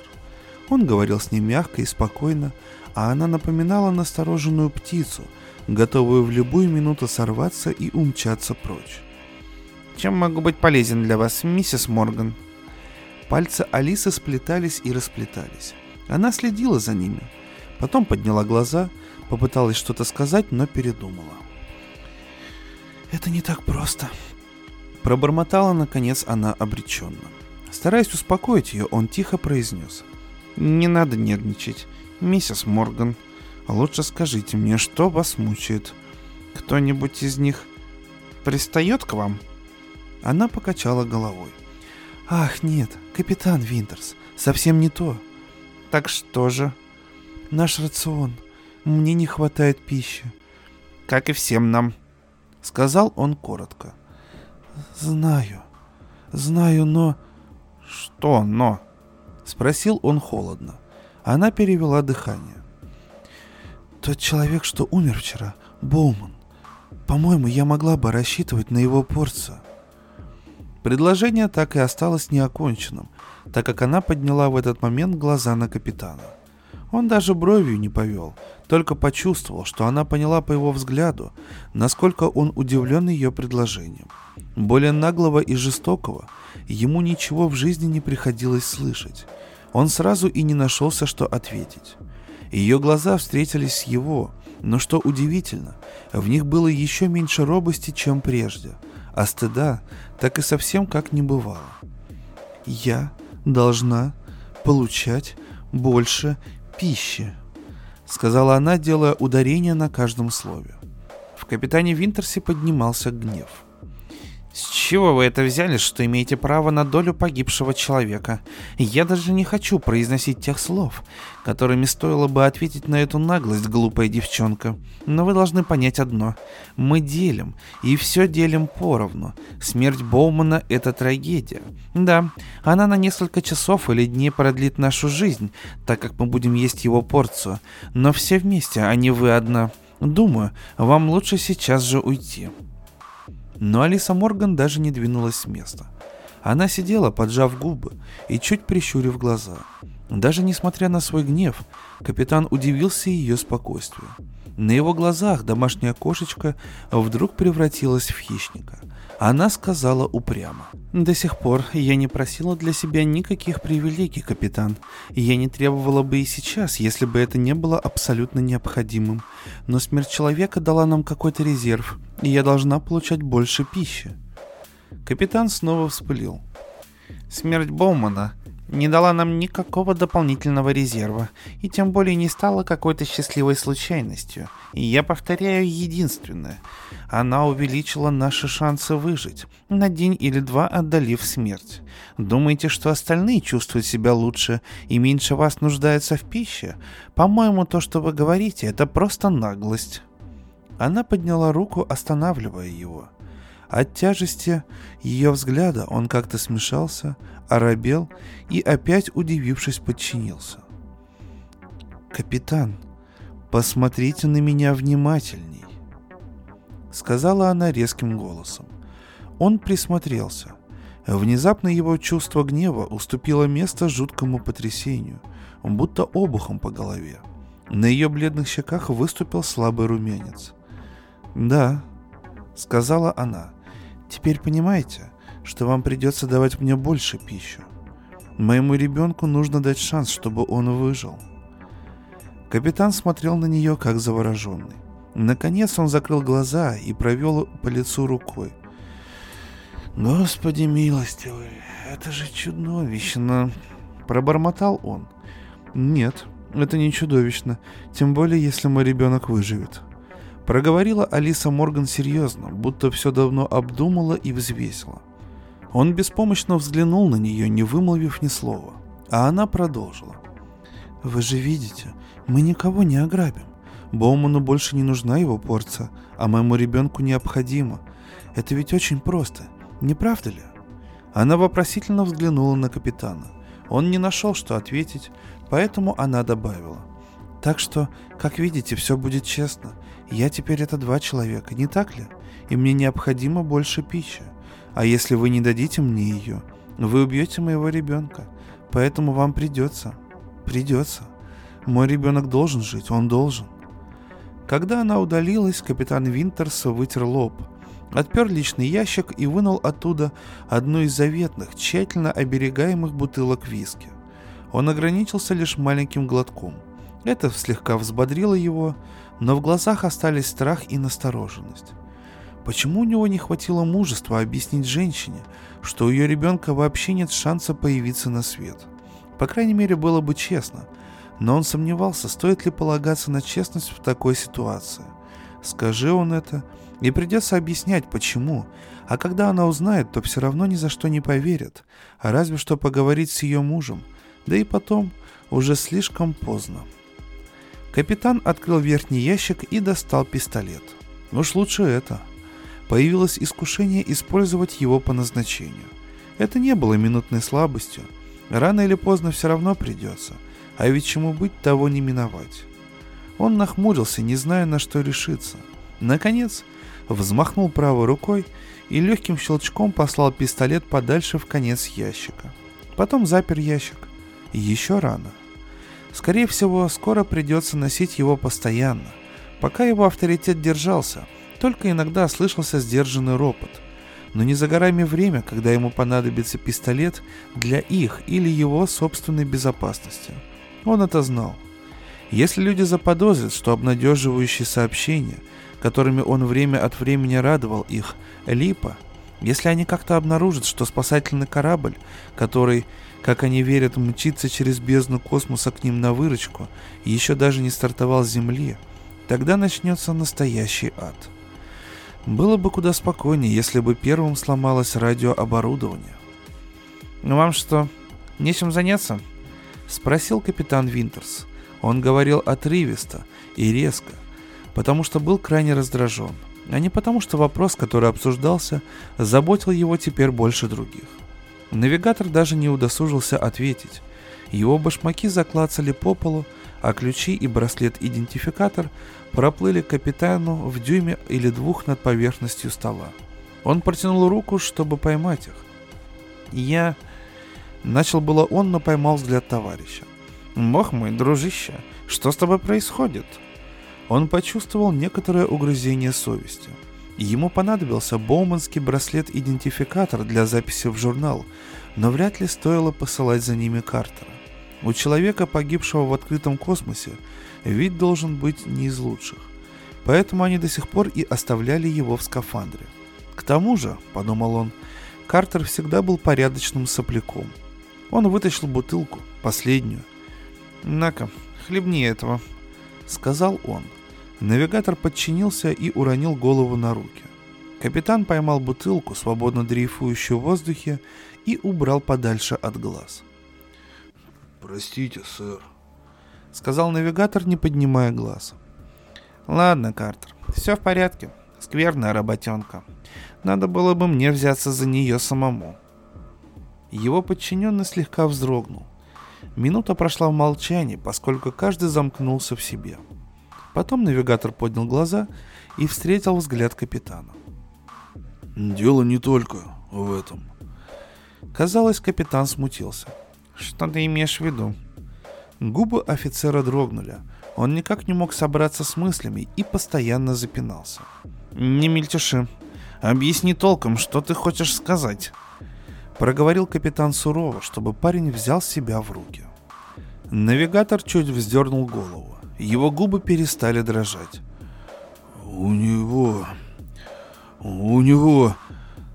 Он говорил с ней мягко и спокойно, а она напоминала настороженную птицу, готовую в любую минуту сорваться и умчаться прочь. «Чем могу быть полезен для вас, миссис Морган?» Пальцы Алисы сплетались и расплетались. Она следила за ними. Потом подняла глаза, попыталась что-то сказать, но передумала. «Это не так просто», — пробормотала, наконец, она обреченно. Стараясь успокоить ее, он тихо произнес. «Не надо нервничать, миссис Морган. Лучше скажите мне, что вас мучает? Кто-нибудь из них пристает к вам?» Она покачала головой. «Ах, нет, капитан Винтерс, совсем не то». «Так что же?» «Наш рацион. Мне не хватает пищи». «Как и всем нам», — сказал он коротко. «Знаю, знаю, но...» «Что «но»?» — спросил он холодно. Она перевела дыхание. «Тот человек, что умер вчера, Боуман. По-моему, я могла бы рассчитывать на его порцию». Предложение так и осталось неоконченным, так как она подняла в этот момент глаза на капитана. Он даже бровью не повел, только почувствовал, что она поняла по его взгляду, насколько он удивлен ее предложением. Более наглого и жестокого ему ничего в жизни не приходилось слышать. Он сразу и не нашелся, что ответить. Ее глаза встретились с его, но что удивительно, в них было еще меньше робости, чем прежде, а стыда так и совсем как не бывало. «Я должна получать больше пищи», — сказала она, делая ударение на каждом слове. В капитане Винтерсе поднимался гнев. «С чего вы это взяли, что имеете право на долю погибшего человека? Я даже не хочу произносить тех слов, которыми стоило бы ответить на эту наглость, глупая девчонка. Но вы должны понять одно. Мы делим, и все делим поровну. Смерть Боумана — это трагедия. Да, она на несколько часов или дней продлит нашу жизнь, так как мы будем есть его порцию. Но все вместе, а не вы одна. Думаю, вам лучше сейчас же уйти». Но Алиса Морган даже не двинулась с места. Она сидела, поджав губы и чуть прищурив глаза. Даже несмотря на свой гнев, капитан удивился ее спокойствию. На его глазах домашняя кошечка вдруг превратилась в хищника. Она сказала упрямо. «До сих пор я не просила для себя никаких привилегий, капитан. Я не требовала бы и сейчас, если бы это не было абсолютно необходимым. Но смерть человека дала нам какой-то резерв, и я должна получать больше пищи». Капитан снова вспылил. «Смерть Боумана не дала нам никакого дополнительного резерва, и тем более не стала какой-то счастливой случайностью. И я повторяю единственное. Она увеличила наши шансы выжить, на день или два отдалив смерть. Думаете, что остальные чувствуют себя лучше и меньше вас нуждаются в пище? По-моему, то, что вы говорите, это просто наглость. Она подняла руку, останавливая его. От тяжести ее взгляда он как-то смешался, оробел и опять, удивившись, подчинился. «Капитан, посмотрите на меня внимательней», — сказала она резким голосом. Он присмотрелся. Внезапно его чувство гнева уступило место жуткому потрясению, будто обухом по голове. На ее бледных щеках выступил слабый румянец. «Да», — сказала она, — «теперь понимаете, что вам придется давать мне больше пищи. Моему ребенку нужно дать шанс, чтобы он выжил. Капитан смотрел на нее, как завороженный. Наконец он закрыл глаза и провел по лицу рукой. «Господи милостивый, это же чудовищно!» Пробормотал он. «Нет, это не чудовищно, тем более, если мой ребенок выживет». Проговорила Алиса Морган серьезно, будто все давно обдумала и взвесила. Он беспомощно взглянул на нее, не вымолвив ни слова. А она продолжила. «Вы же видите, мы никого не ограбим. Боуману больше не нужна его порция, а моему ребенку необходимо. Это ведь очень просто, не правда ли?» Она вопросительно взглянула на капитана. Он не нашел, что ответить, поэтому она добавила. «Так что, как видите, все будет честно. Я теперь это два человека, не так ли? И мне необходимо больше пищи. А если вы не дадите мне ее, вы убьете моего ребенка. Поэтому вам придется. Придется. Мой ребенок должен жить, он должен. Когда она удалилась, капитан Винтерс вытер лоб, отпер личный ящик и вынул оттуда одну из заветных, тщательно оберегаемых бутылок виски. Он ограничился лишь маленьким глотком. Это слегка взбодрило его, но в глазах остались страх и настороженность. Почему у него не хватило мужества объяснить женщине, что у ее ребенка вообще нет шанса появиться на свет? По крайней мере, было бы честно. Но он сомневался, стоит ли полагаться на честность в такой ситуации. Скажи он это, и придется объяснять, почему. А когда она узнает, то все равно ни за что не поверит, а разве что поговорить с ее мужем. Да и потом, уже слишком поздно. Капитан открыл верхний ящик и достал пистолет. Уж лучше это – появилось искушение использовать его по назначению. Это не было минутной слабостью. Рано или поздно все равно придется. А ведь чему быть, того не миновать. Он нахмурился, не зная, на что решиться. Наконец, взмахнул правой рукой и легким щелчком послал пистолет подальше в конец ящика. Потом запер ящик. Еще рано. Скорее всего, скоро придется носить его постоянно, пока его авторитет держался – только иногда слышался сдержанный ропот. Но не за горами время, когда ему понадобится пистолет для их или его собственной безопасности. Он это знал. Если люди заподозрят, что обнадеживающие сообщения, которыми он время от времени радовал их, липа, если они как-то обнаружат, что спасательный корабль, который, как они верят, мчится через бездну космоса к ним на выручку, еще даже не стартовал с Земли, тогда начнется настоящий ад. Было бы куда спокойнее, если бы первым сломалось радиооборудование. «Ну вам что, нечем заняться?» — спросил капитан Винтерс. Он говорил отрывисто и резко, потому что был крайне раздражен, а не потому что вопрос, который обсуждался, заботил его теперь больше других. Навигатор даже не удосужился ответить. Его башмаки заклацали по полу, а ключи и браслет-идентификатор проплыли капитану в дюйме или двух над поверхностью стола. Он протянул руку, чтобы поймать их. Я... Начал было он, но поймал взгляд товарища. «Бог мой, дружище, что с тобой происходит?» Он почувствовал некоторое угрызение совести. Ему понадобился боуманский браслет-идентификатор для записи в журнал, но вряд ли стоило посылать за ними Картера. У человека, погибшего в открытом космосе, вид должен быть не из лучших. Поэтому они до сих пор и оставляли его в скафандре. К тому же, подумал он, Картер всегда был порядочным сопляком. Он вытащил бутылку, последнюю. «На-ка, хлебни этого», — сказал он. Навигатор подчинился и уронил голову на руки. Капитан поймал бутылку, свободно дрейфующую в воздухе, и убрал подальше от глаз. «Простите, сэр», — сказал навигатор, не поднимая глаз. «Ладно, Картер, все в порядке. Скверная работенка. Надо было бы мне взяться за нее самому». Его подчиненный слегка вздрогнул. Минута прошла в молчании, поскольку каждый замкнулся в себе. Потом навигатор поднял глаза и встретил взгляд капитана. «Дело не только в этом». Казалось, капитан смутился. «Что ты имеешь в виду?» Губы офицера дрогнули. Он никак не мог собраться с мыслями и постоянно запинался. «Не мельтеши. Объясни толком, что ты хочешь сказать?» Проговорил капитан сурово, чтобы парень взял себя в руки. Навигатор чуть вздернул голову. Его губы перестали дрожать. «У него... у него...»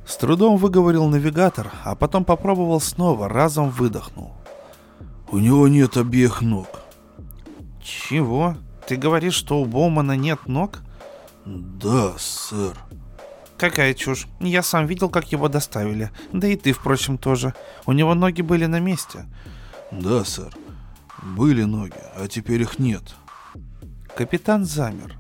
С трудом выговорил навигатор, а потом попробовал снова, разом выдохнул. У него нет обеих ног. Чего? Ты говоришь, что у Боумана нет ног? Да, сэр. Какая чушь. Я сам видел, как его доставили. Да и ты, впрочем, тоже. У него ноги были на месте. Да, сэр. Были ноги, а теперь их нет. Капитан замер.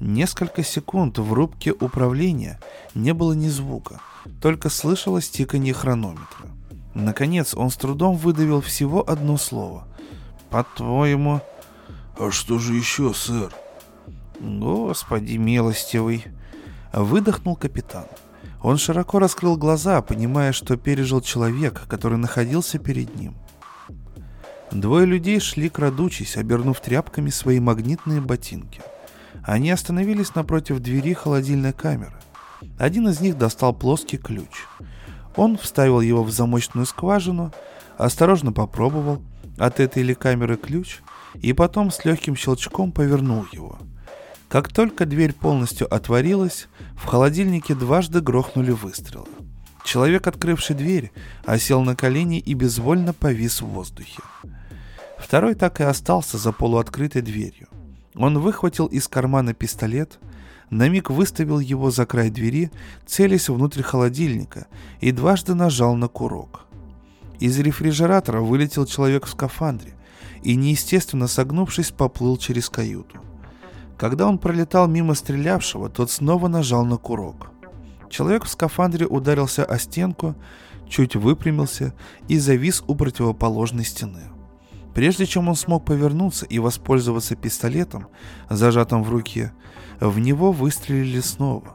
Несколько секунд в рубке управления не было ни звука, только слышалось тиканье хронометра. Наконец он с трудом выдавил всего одно слово. «По-твоему...» «А что же еще, сэр?» Господи милостивый. Выдохнул капитан. Он широко раскрыл глаза, понимая, что пережил человек, который находился перед ним. Двое людей шли крадучись, обернув тряпками свои магнитные ботинки. Они остановились напротив двери холодильной камеры. Один из них достал плоский ключ. Он вставил его в замочную скважину, осторожно попробовал, от этой ли камеры ключ, и потом с легким щелчком повернул его. Как только дверь полностью отворилась, в холодильнике дважды грохнули выстрелы. Человек, открывший дверь, осел на колени и безвольно повис в воздухе. Второй так и остался за полуоткрытой дверью. Он выхватил из кармана пистолет, на миг выставил его за край двери, целясь внутрь холодильника, и дважды нажал на курок. Из рефрижератора вылетел человек в скафандре и, неестественно согнувшись, поплыл через каюту. Когда он пролетал мимо стрелявшего, тот снова нажал на курок. Человек в скафандре ударился о стенку, чуть выпрямился и завис у противоположной стены. Прежде чем он смог повернуться и воспользоваться пистолетом, зажатым в руке, в него выстрелили снова.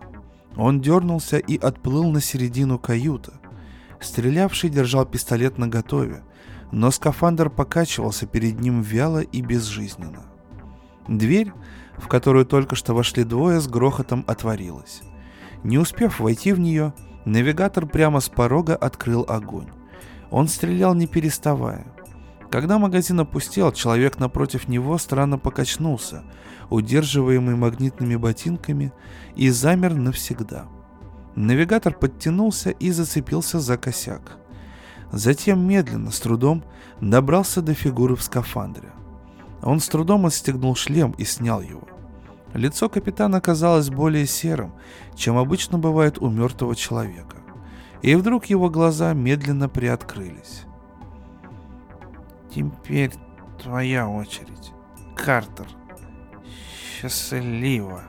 Он дернулся и отплыл на середину каюты. Стрелявший держал пистолет наготове, но скафандр покачивался перед ним вяло и безжизненно. Дверь, в которую только что вошли двое, с грохотом отворилась. Не успев войти в нее, навигатор прямо с порога открыл огонь. Он стрелял не переставая. Когда магазин опустел, человек напротив него странно покачнулся, удерживаемый магнитными ботинками, и замер навсегда. Навигатор подтянулся и зацепился за косяк. Затем медленно, с трудом, добрался до фигуры в скафандре. Он с трудом отстегнул шлем и снял его. Лицо капитана казалось более серым, чем обычно бывает у мертвого человека. И вдруг его глаза медленно приоткрылись. Теперь твоя очередь, Картер. Счастливо.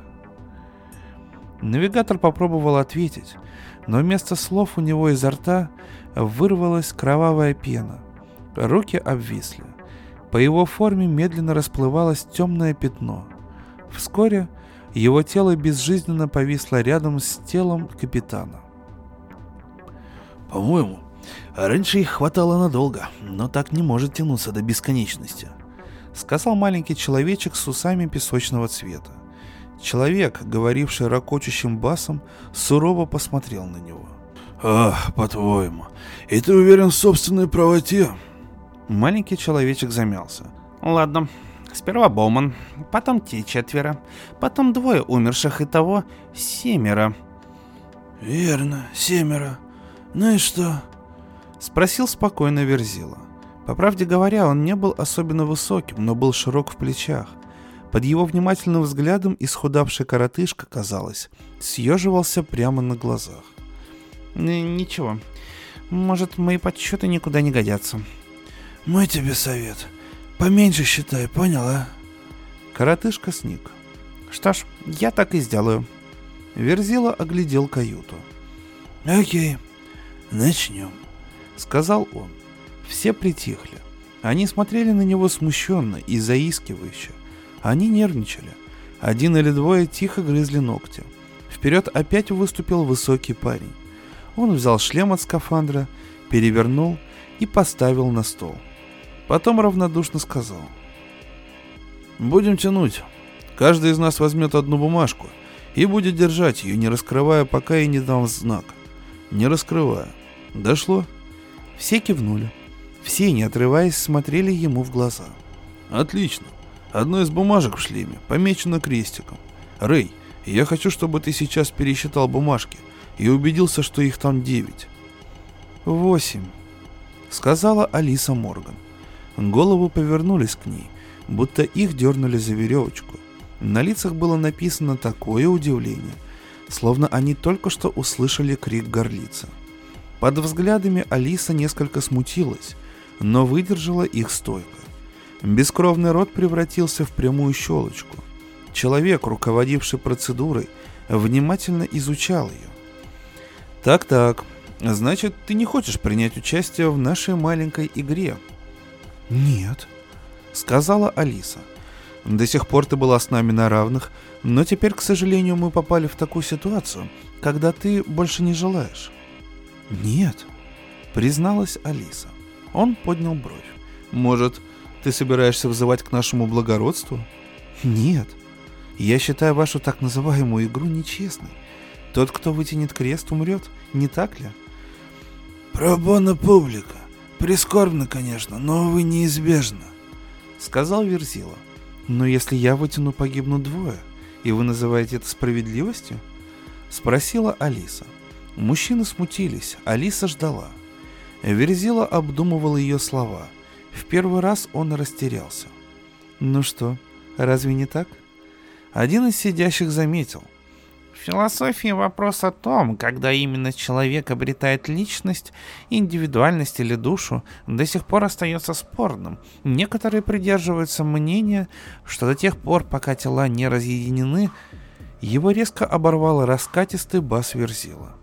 Навигатор попробовал ответить, но вместо слов у него изо рта вырвалась кровавая пена. Руки обвисли. По его форме медленно расплывалось темное пятно. Вскоре его тело безжизненно повисло рядом с телом капитана. «По-моему, раньше их хватало надолго, но так не может тянуться до бесконечности», — сказал маленький человечек с усами песочного цвета. Человек, говоривший ракочущим басом, сурово посмотрел на него. «Ах, по-твоему, и ты уверен в собственной правоте?» Маленький человечек замялся. «Ладно, сперва Боуман, потом те четверо, потом двое умерших, и того семеро». «Верно, семеро. Ну и что?» Спросил спокойно Верзила. По правде говоря, он не был особенно высоким, но был широк в плечах. Под его внимательным взглядом исхудавший коротышка, казалось, съеживался прямо на глазах. «Ничего, может, мои подсчеты никуда не годятся», мой тебе совет. Поменьше считай, понял, а? Коротышка сник. Что ж, я так и сделаю. Верзила оглядел каюту. Окей, начнем, сказал он. Все притихли. Они смотрели на него смущенно и заискивающе. Они нервничали. Один или двое тихо грызли ногти. Вперед опять выступил высокий парень. Он взял шлем от скафандра, перевернул и поставил на стол. Потом равнодушно сказал. «Будем тянуть. Каждый из нас возьмет одну бумажку и будет держать ее, не раскрывая, пока и не дам знак. Не раскрывая. Дошло?» Все кивнули. Все, не отрываясь, смотрели ему в глаза. «Отлично. Одна из бумажек в шлеме помечена крестиком. Рэй, я хочу, чтобы ты сейчас пересчитал бумажки и убедился, что их там девять». «Восемь», — сказала Алиса Морган. Головы повернулись к ней, будто их дернули за веревочку. На лицах было написано такое удивление, словно они только что услышали крик горлица. Под взглядами Алиса несколько смутилась, но выдержала их стойко. Бескровный рот превратился в прямую щелочку. Человек, руководивший процедурой, внимательно изучал ее. «Так-так, значит, ты не хочешь принять участие в нашей маленькой игре?» «Нет», — сказала Алиса. До сих пор ты была с нами на равных, но теперь, к сожалению, мы попали в такую ситуацию, когда ты больше не желаешь. Нет, призналась Алиса. Он поднял бровь. Может, ты собираешься вызывать к нашему благородству? Нет. Я считаю вашу так называемую игру нечестной. Тот, кто вытянет крест, умрет, не так ли? Пробона публика. Прискорбно, конечно, но, увы, неизбежно. Сказал Верзила. Но если я вытяну, погибнут двое. И вы называете это справедливостью? Спросила Алиса. Мужчины смутились, Алиса ждала. Верзила обдумывал ее слова. В первый раз он растерялся. Ну что, разве не так? Один из сидящих заметил. В философии вопрос о том, когда именно человек обретает личность, индивидуальность или душу, до сих пор остается спорным. Некоторые придерживаются мнения, что до тех пор, пока тела не разъединены, его резко оборвал раскатистый бас Верзила.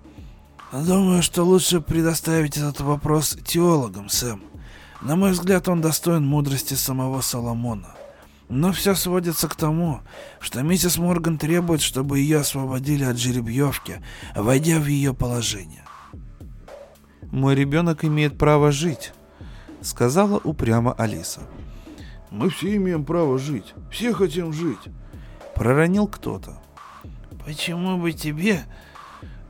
Думаю, что лучше предоставить этот вопрос теологам, Сэм. На мой взгляд, он достоин мудрости самого Соломона. Но все сводится к тому, что миссис Морган требует, чтобы ее освободили от жеребьевки, войдя в ее положение. «Мой ребенок имеет право жить», — сказала упрямо Алиса. «Мы все имеем право жить. Все хотим жить», — проронил кто-то. «Почему бы тебе...»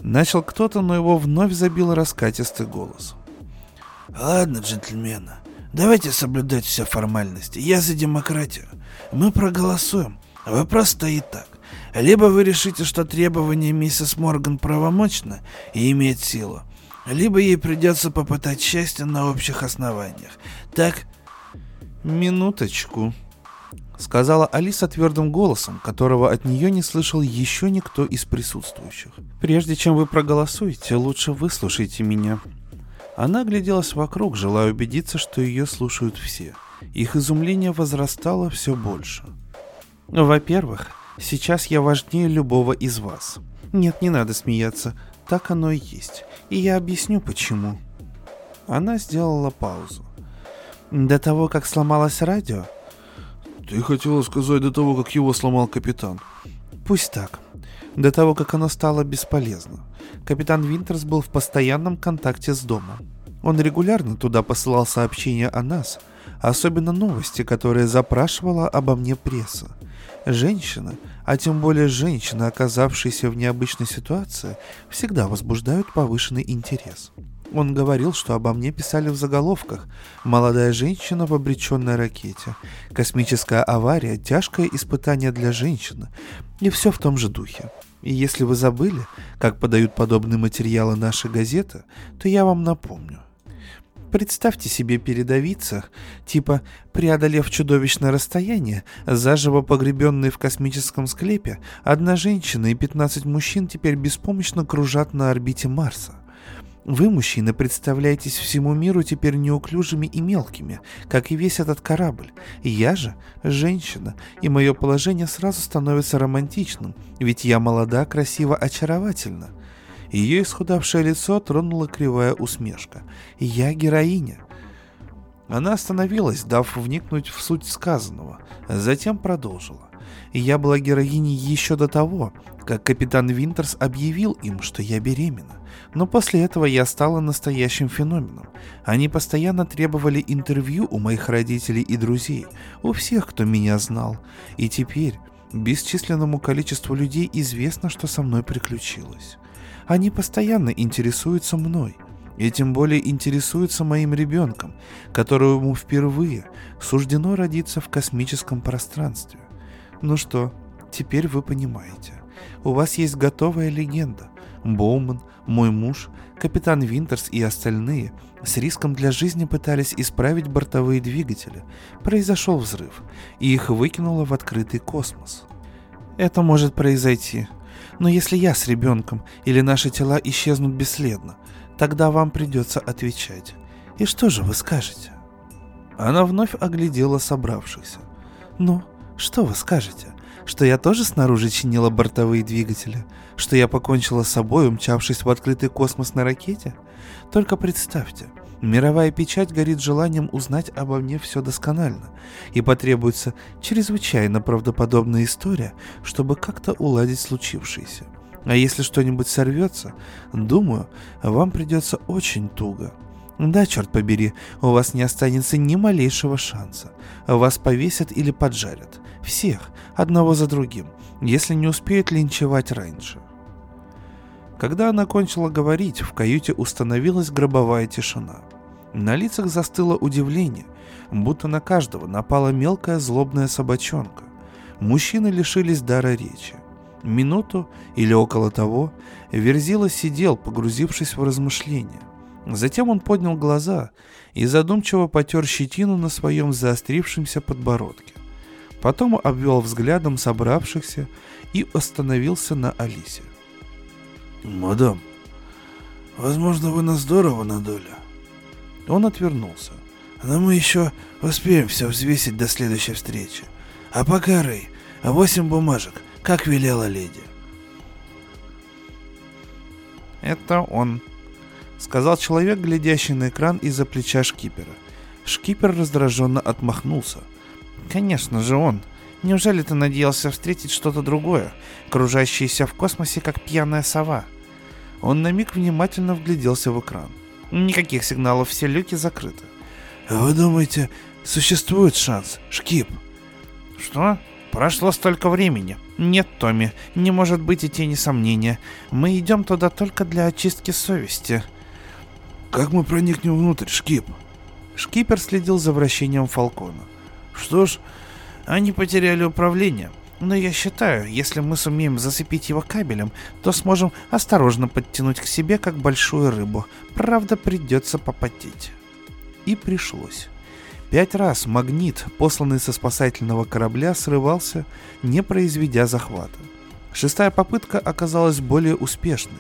Начал кто-то, но его вновь забил раскатистый голос. «Ладно, джентльмены, давайте соблюдать все формальности. Я за демократию. Мы проголосуем. Вопрос стоит так. Либо вы решите, что требование миссис Морган правомочно и имеет силу, либо ей придется попытать счастье на общих основаниях. Так? Минуточку, сказала Алиса твердым голосом, которого от нее не слышал еще никто из присутствующих. Прежде чем вы проголосуете, лучше выслушайте меня. Она огляделась вокруг, желая убедиться, что ее слушают все. Их изумление возрастало все больше. Во-первых, сейчас я важнее любого из вас. Нет, не надо смеяться, так оно и есть. И я объясню почему. Она сделала паузу. До того, как сломалось радио, ты хотела сказать до того, как его сломал капитан. Пусть так. До того, как оно стало бесполезно. Капитан Винтерс был в постоянном контакте с домом. Он регулярно туда посылал сообщения о нас, особенно новости, которые запрашивала обо мне пресса. Женщины, а тем более женщины, оказавшиеся в необычной ситуации, всегда возбуждают повышенный интерес. Он говорил, что обо мне писали в заголовках «Молодая женщина в обреченной ракете», «Космическая авария, тяжкое испытание для женщины» и все в том же духе. И если вы забыли, как подают подобные материалы наши газеты, то я вам напомню. Представьте себе передовица, типа «Преодолев чудовищное расстояние, заживо погребенные в космическом склепе, одна женщина и 15 мужчин теперь беспомощно кружат на орбите Марса». Вы, мужчины, представляетесь всему миру теперь неуклюжими и мелкими, как и весь этот корабль. Я же женщина, и мое положение сразу становится романтичным, ведь я молода, красива, очаровательна. Ее исхудавшее лицо тронула кривая усмешка. Я героиня. Она остановилась, дав вникнуть в суть сказанного, затем продолжила. Я была героиней еще до того, как капитан Винтерс объявил им, что я беременна. Но после этого я стала настоящим феноменом. Они постоянно требовали интервью у моих родителей и друзей, у всех, кто меня знал. И теперь бесчисленному количеству людей известно, что со мной приключилось. Они постоянно интересуются мной, и тем более интересуются моим ребенком, которому впервые суждено родиться в космическом пространстве. Ну что, теперь вы понимаете. У вас есть готовая легенда. Боуман, мой муж, капитан Винтерс и остальные с риском для жизни пытались исправить бортовые двигатели. Произошел взрыв, и их выкинуло в открытый космос. Это может произойти. Но если я с ребенком или наши тела исчезнут бесследно, тогда вам придется отвечать. И что же вы скажете? Она вновь оглядела собравшихся. Ну, что вы скажете? Что я тоже снаружи чинила бортовые двигатели? Что я покончила с собой, умчавшись в открытый космос на ракете? Только представьте, Мировая печать горит желанием узнать обо мне все досконально, и потребуется чрезвычайно правдоподобная история, чтобы как-то уладить случившееся. А если что-нибудь сорвется, думаю, вам придется очень туго. Да, черт побери, у вас не останется ни малейшего шанса. Вас повесят или поджарят. Всех, одного за другим, если не успеют линчевать раньше. Когда она кончила говорить, в каюте установилась гробовая тишина. На лицах застыло удивление, будто на каждого напала мелкая злобная собачонка. Мужчины лишились дара речи. Минуту или около того Верзила сидел, погрузившись в размышления. Затем он поднял глаза и задумчиво потер щетину на своем заострившемся подбородке. Потом обвел взглядом собравшихся и остановился на Алисе. «Мадам, возможно, вы нас здорово надули». Он отвернулся. «Но мы еще успеем все взвесить до следующей встречи. А пока, Рэй, восемь бумажек, как велела леди». «Это он», — сказал человек, глядящий на экран из-за плеча шкипера. Шкипер раздраженно отмахнулся. «Конечно же он. Неужели ты надеялся встретить что-то другое, кружащееся в космосе, как пьяная сова?» Он на миг внимательно вгляделся в экран. Никаких сигналов, все люки закрыты. «Вы думаете, существует шанс, Шкип?» «Что? Прошло столько времени. Нет, Томми, не может быть и тени сомнения. Мы идем туда только для очистки совести». «Как мы проникнем внутрь, Шкип?» Шкипер следил за вращением Фалкона. «Что ж, они потеряли управление. Но я считаю, если мы сумеем зацепить его кабелем, то сможем осторожно подтянуть к себе, как большую рыбу. Правда, придется попотеть». И пришлось. Пять раз магнит, посланный со спасательного корабля, срывался, не произведя захвата. Шестая попытка оказалась более успешной.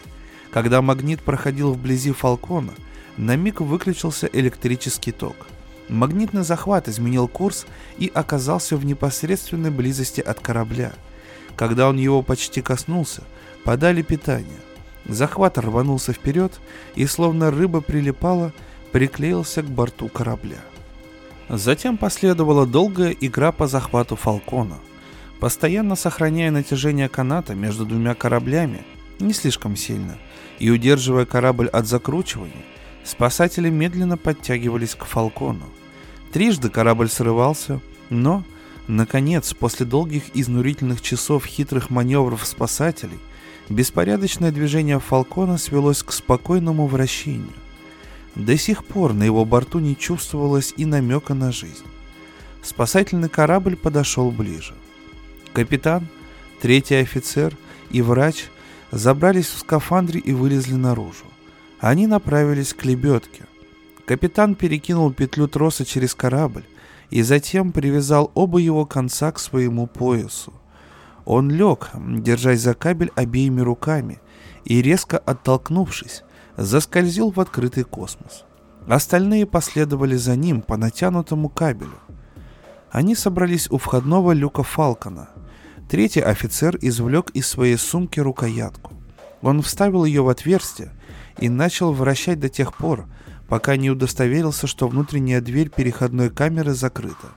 Когда магнит проходил вблизи Фалкона, на миг выключился электрический ток. Магнитный захват изменил курс и оказался в непосредственной близости от корабля. Когда он его почти коснулся, подали питание. Захват рванулся вперед и, словно рыба прилипала, приклеился к борту корабля. Затем последовала долгая игра по захвату Фалкона. Постоянно сохраняя натяжение каната между двумя кораблями, не слишком сильно, и удерживая корабль от закручивания, Спасатели медленно подтягивались к Фалкону. Трижды корабль срывался, но, наконец, после долгих изнурительных часов хитрых маневров спасателей, беспорядочное движение Фалкона свелось к спокойному вращению. До сих пор на его борту не чувствовалось и намека на жизнь. Спасательный корабль подошел ближе. Капитан, третий офицер и врач забрались в скафандре и вылезли наружу. Они направились к лебедке. Капитан перекинул петлю троса через корабль и затем привязал оба его конца к своему поясу. Он лег, держась за кабель обеими руками, и, резко оттолкнувшись, заскользил в открытый космос. Остальные последовали за ним по натянутому кабелю. Они собрались у входного люка Фалкона. Третий офицер извлек из своей сумки рукоятку. Он вставил ее в отверстие и начал вращать до тех пор, пока не удостоверился, что внутренняя дверь переходной камеры закрыта.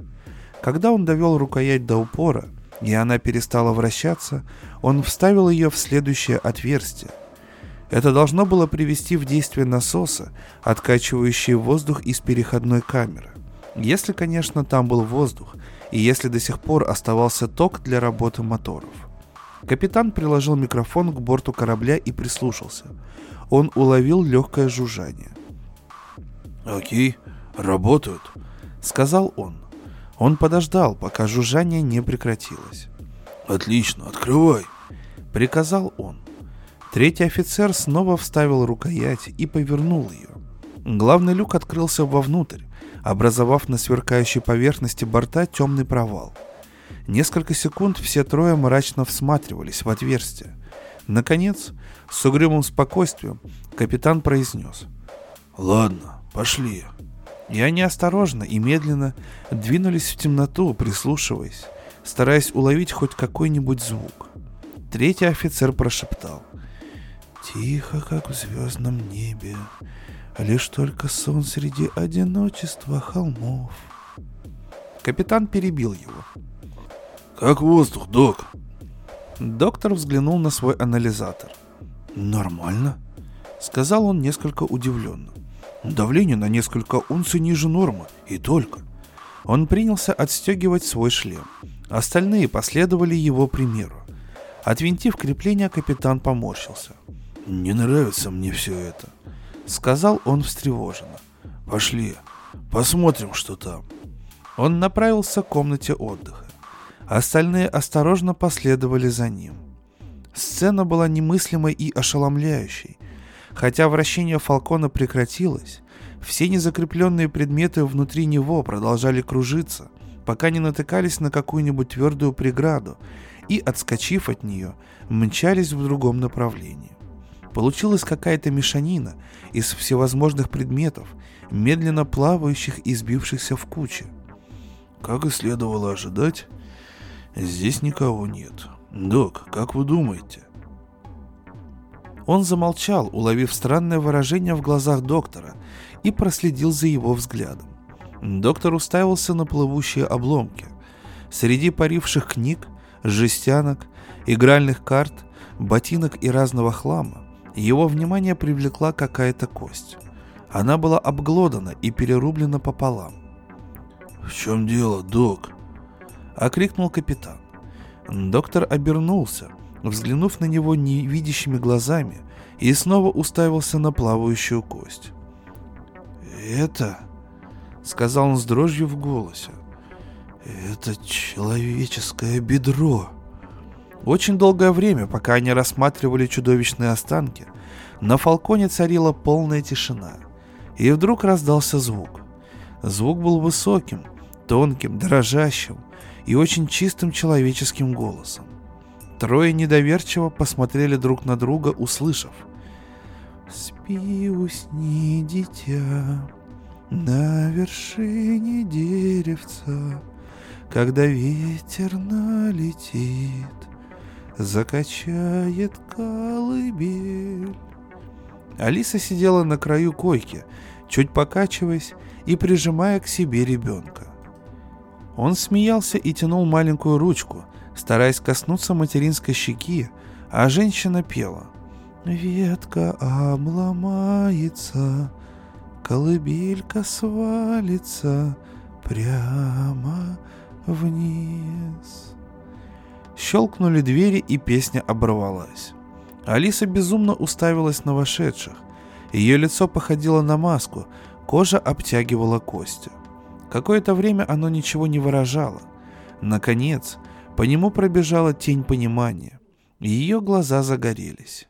Когда он довел рукоять до упора, и она перестала вращаться, он вставил ее в следующее отверстие. Это должно было привести в действие насоса, откачивающие воздух из переходной камеры. Если, конечно, там был воздух, и если до сих пор оставался ток для работы моторов. Капитан приложил микрофон к борту корабля и прислушался – он уловил легкое жужжание. «Окей, работают», — сказал он. Он подождал, пока жужжание не прекратилось. «Отлично, открывай», — приказал он. Третий офицер снова вставил рукоять и повернул ее. Главный люк открылся вовнутрь, образовав на сверкающей поверхности борта темный провал. Несколько секунд все трое мрачно всматривались в отверстие. Наконец, с угрюмым спокойствием капитан произнес. «Ладно, пошли». И они осторожно и медленно двинулись в темноту, прислушиваясь, стараясь уловить хоть какой-нибудь звук. Третий офицер прошептал. «Тихо, как в звездном небе. лишь только сон среди одиночества холмов. Капитан перебил его. «Как воздух, док?» Доктор взглянул на свой анализатор. «Нормально», — сказал он несколько удивленно. «Давление на несколько унций ниже нормы, и только». Он принялся отстегивать свой шлем. Остальные последовали его примеру. Отвинтив крепление, капитан поморщился. «Не нравится мне все это», — сказал он встревоженно. «Пошли, посмотрим, что там». Он направился к комнате отдыха. Остальные осторожно последовали за ним. Сцена была немыслимой и ошеломляющей. Хотя вращение фалкона прекратилось, все незакрепленные предметы внутри него продолжали кружиться, пока не натыкались на какую-нибудь твердую преграду и, отскочив от нее, мчались в другом направлении. Получилась какая-то мешанина из всевозможных предметов, медленно плавающих и сбившихся в кучи. Как и следовало ожидать, Здесь никого нет. Док, как вы думаете? Он замолчал, уловив странное выражение в глазах доктора, и проследил за его взглядом. Доктор уставился на плывущие обломки. Среди паривших книг, жестянок, игральных карт, ботинок и разного хлама его внимание привлекла какая-то кость. Она была обглодана и перерублена пополам. «В чем дело, док?» окрикнул капитан. Доктор обернулся, взглянув на него невидящими глазами, и снова уставился на плавающую кость. «Это...» — сказал он с дрожью в голосе. «Это человеческое бедро». Очень долгое время, пока они рассматривали чудовищные останки, на фалконе царила полная тишина. И вдруг раздался звук. Звук был высоким, тонким, дрожащим, и очень чистым человеческим голосом. Трое недоверчиво посмотрели друг на друга, услышав. «Спи, усни, дитя, на вершине деревца, когда ветер налетит, закачает колыбель». Алиса сидела на краю койки, чуть покачиваясь и прижимая к себе ребенка. Он смеялся и тянул маленькую ручку, стараясь коснуться материнской щеки, а женщина пела. «Ветка обломается, колыбелька свалится прямо вниз». Щелкнули двери, и песня оборвалась. Алиса безумно уставилась на вошедших. Ее лицо походило на маску, кожа обтягивала кости. Какое-то время оно ничего не выражало. Наконец, по нему пробежала тень понимания. Ее глаза загорелись.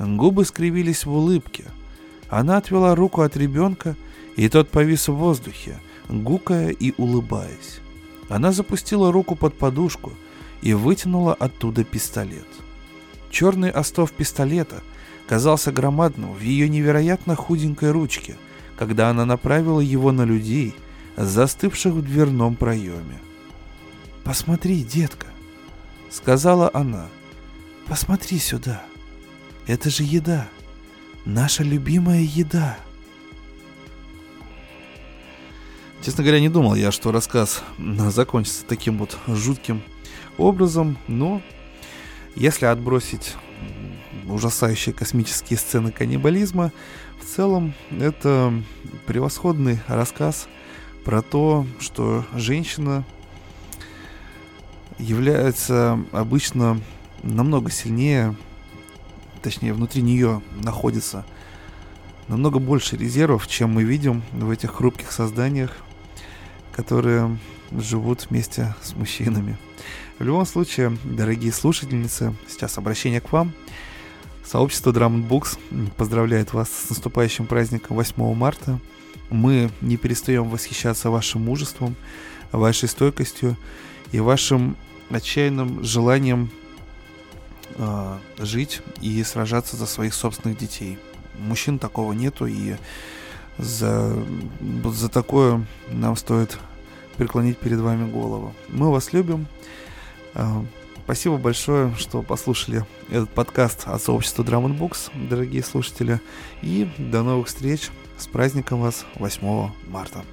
Губы скривились в улыбке. Она отвела руку от ребенка, и тот повис в воздухе, гукая и улыбаясь. Она запустила руку под подушку и вытянула оттуда пистолет. Черный остов пистолета казался громадным в ее невероятно худенькой ручке, когда она направила его на людей – застывших в дверном проеме. «Посмотри, детка», — сказала она. «Посмотри сюда. Это же еда. Наша любимая еда». Честно говоря, не думал я, что рассказ закончится таким вот жутким образом, но если отбросить ужасающие космические сцены каннибализма, в целом это превосходный рассказ про то, что женщина является обычно намного сильнее, точнее, внутри нее находится намного больше резервов, чем мы видим в этих хрупких созданиях, которые живут вместе с мужчинами. В любом случае, дорогие слушательницы, сейчас обращение к вам. Сообщество Drum Books поздравляет вас с наступающим праздником 8 марта – мы не перестаем восхищаться вашим мужеством, вашей стойкостью и вашим отчаянным желанием э, жить и сражаться за своих собственных детей. Мужчин такого нету, и за, за такое нам стоит преклонить перед вами голову. Мы вас любим. Э, спасибо большое, что послушали этот подкаст от сообщества Drum Books, дорогие слушатели. И до новых встреч С праздником вас 8 марта.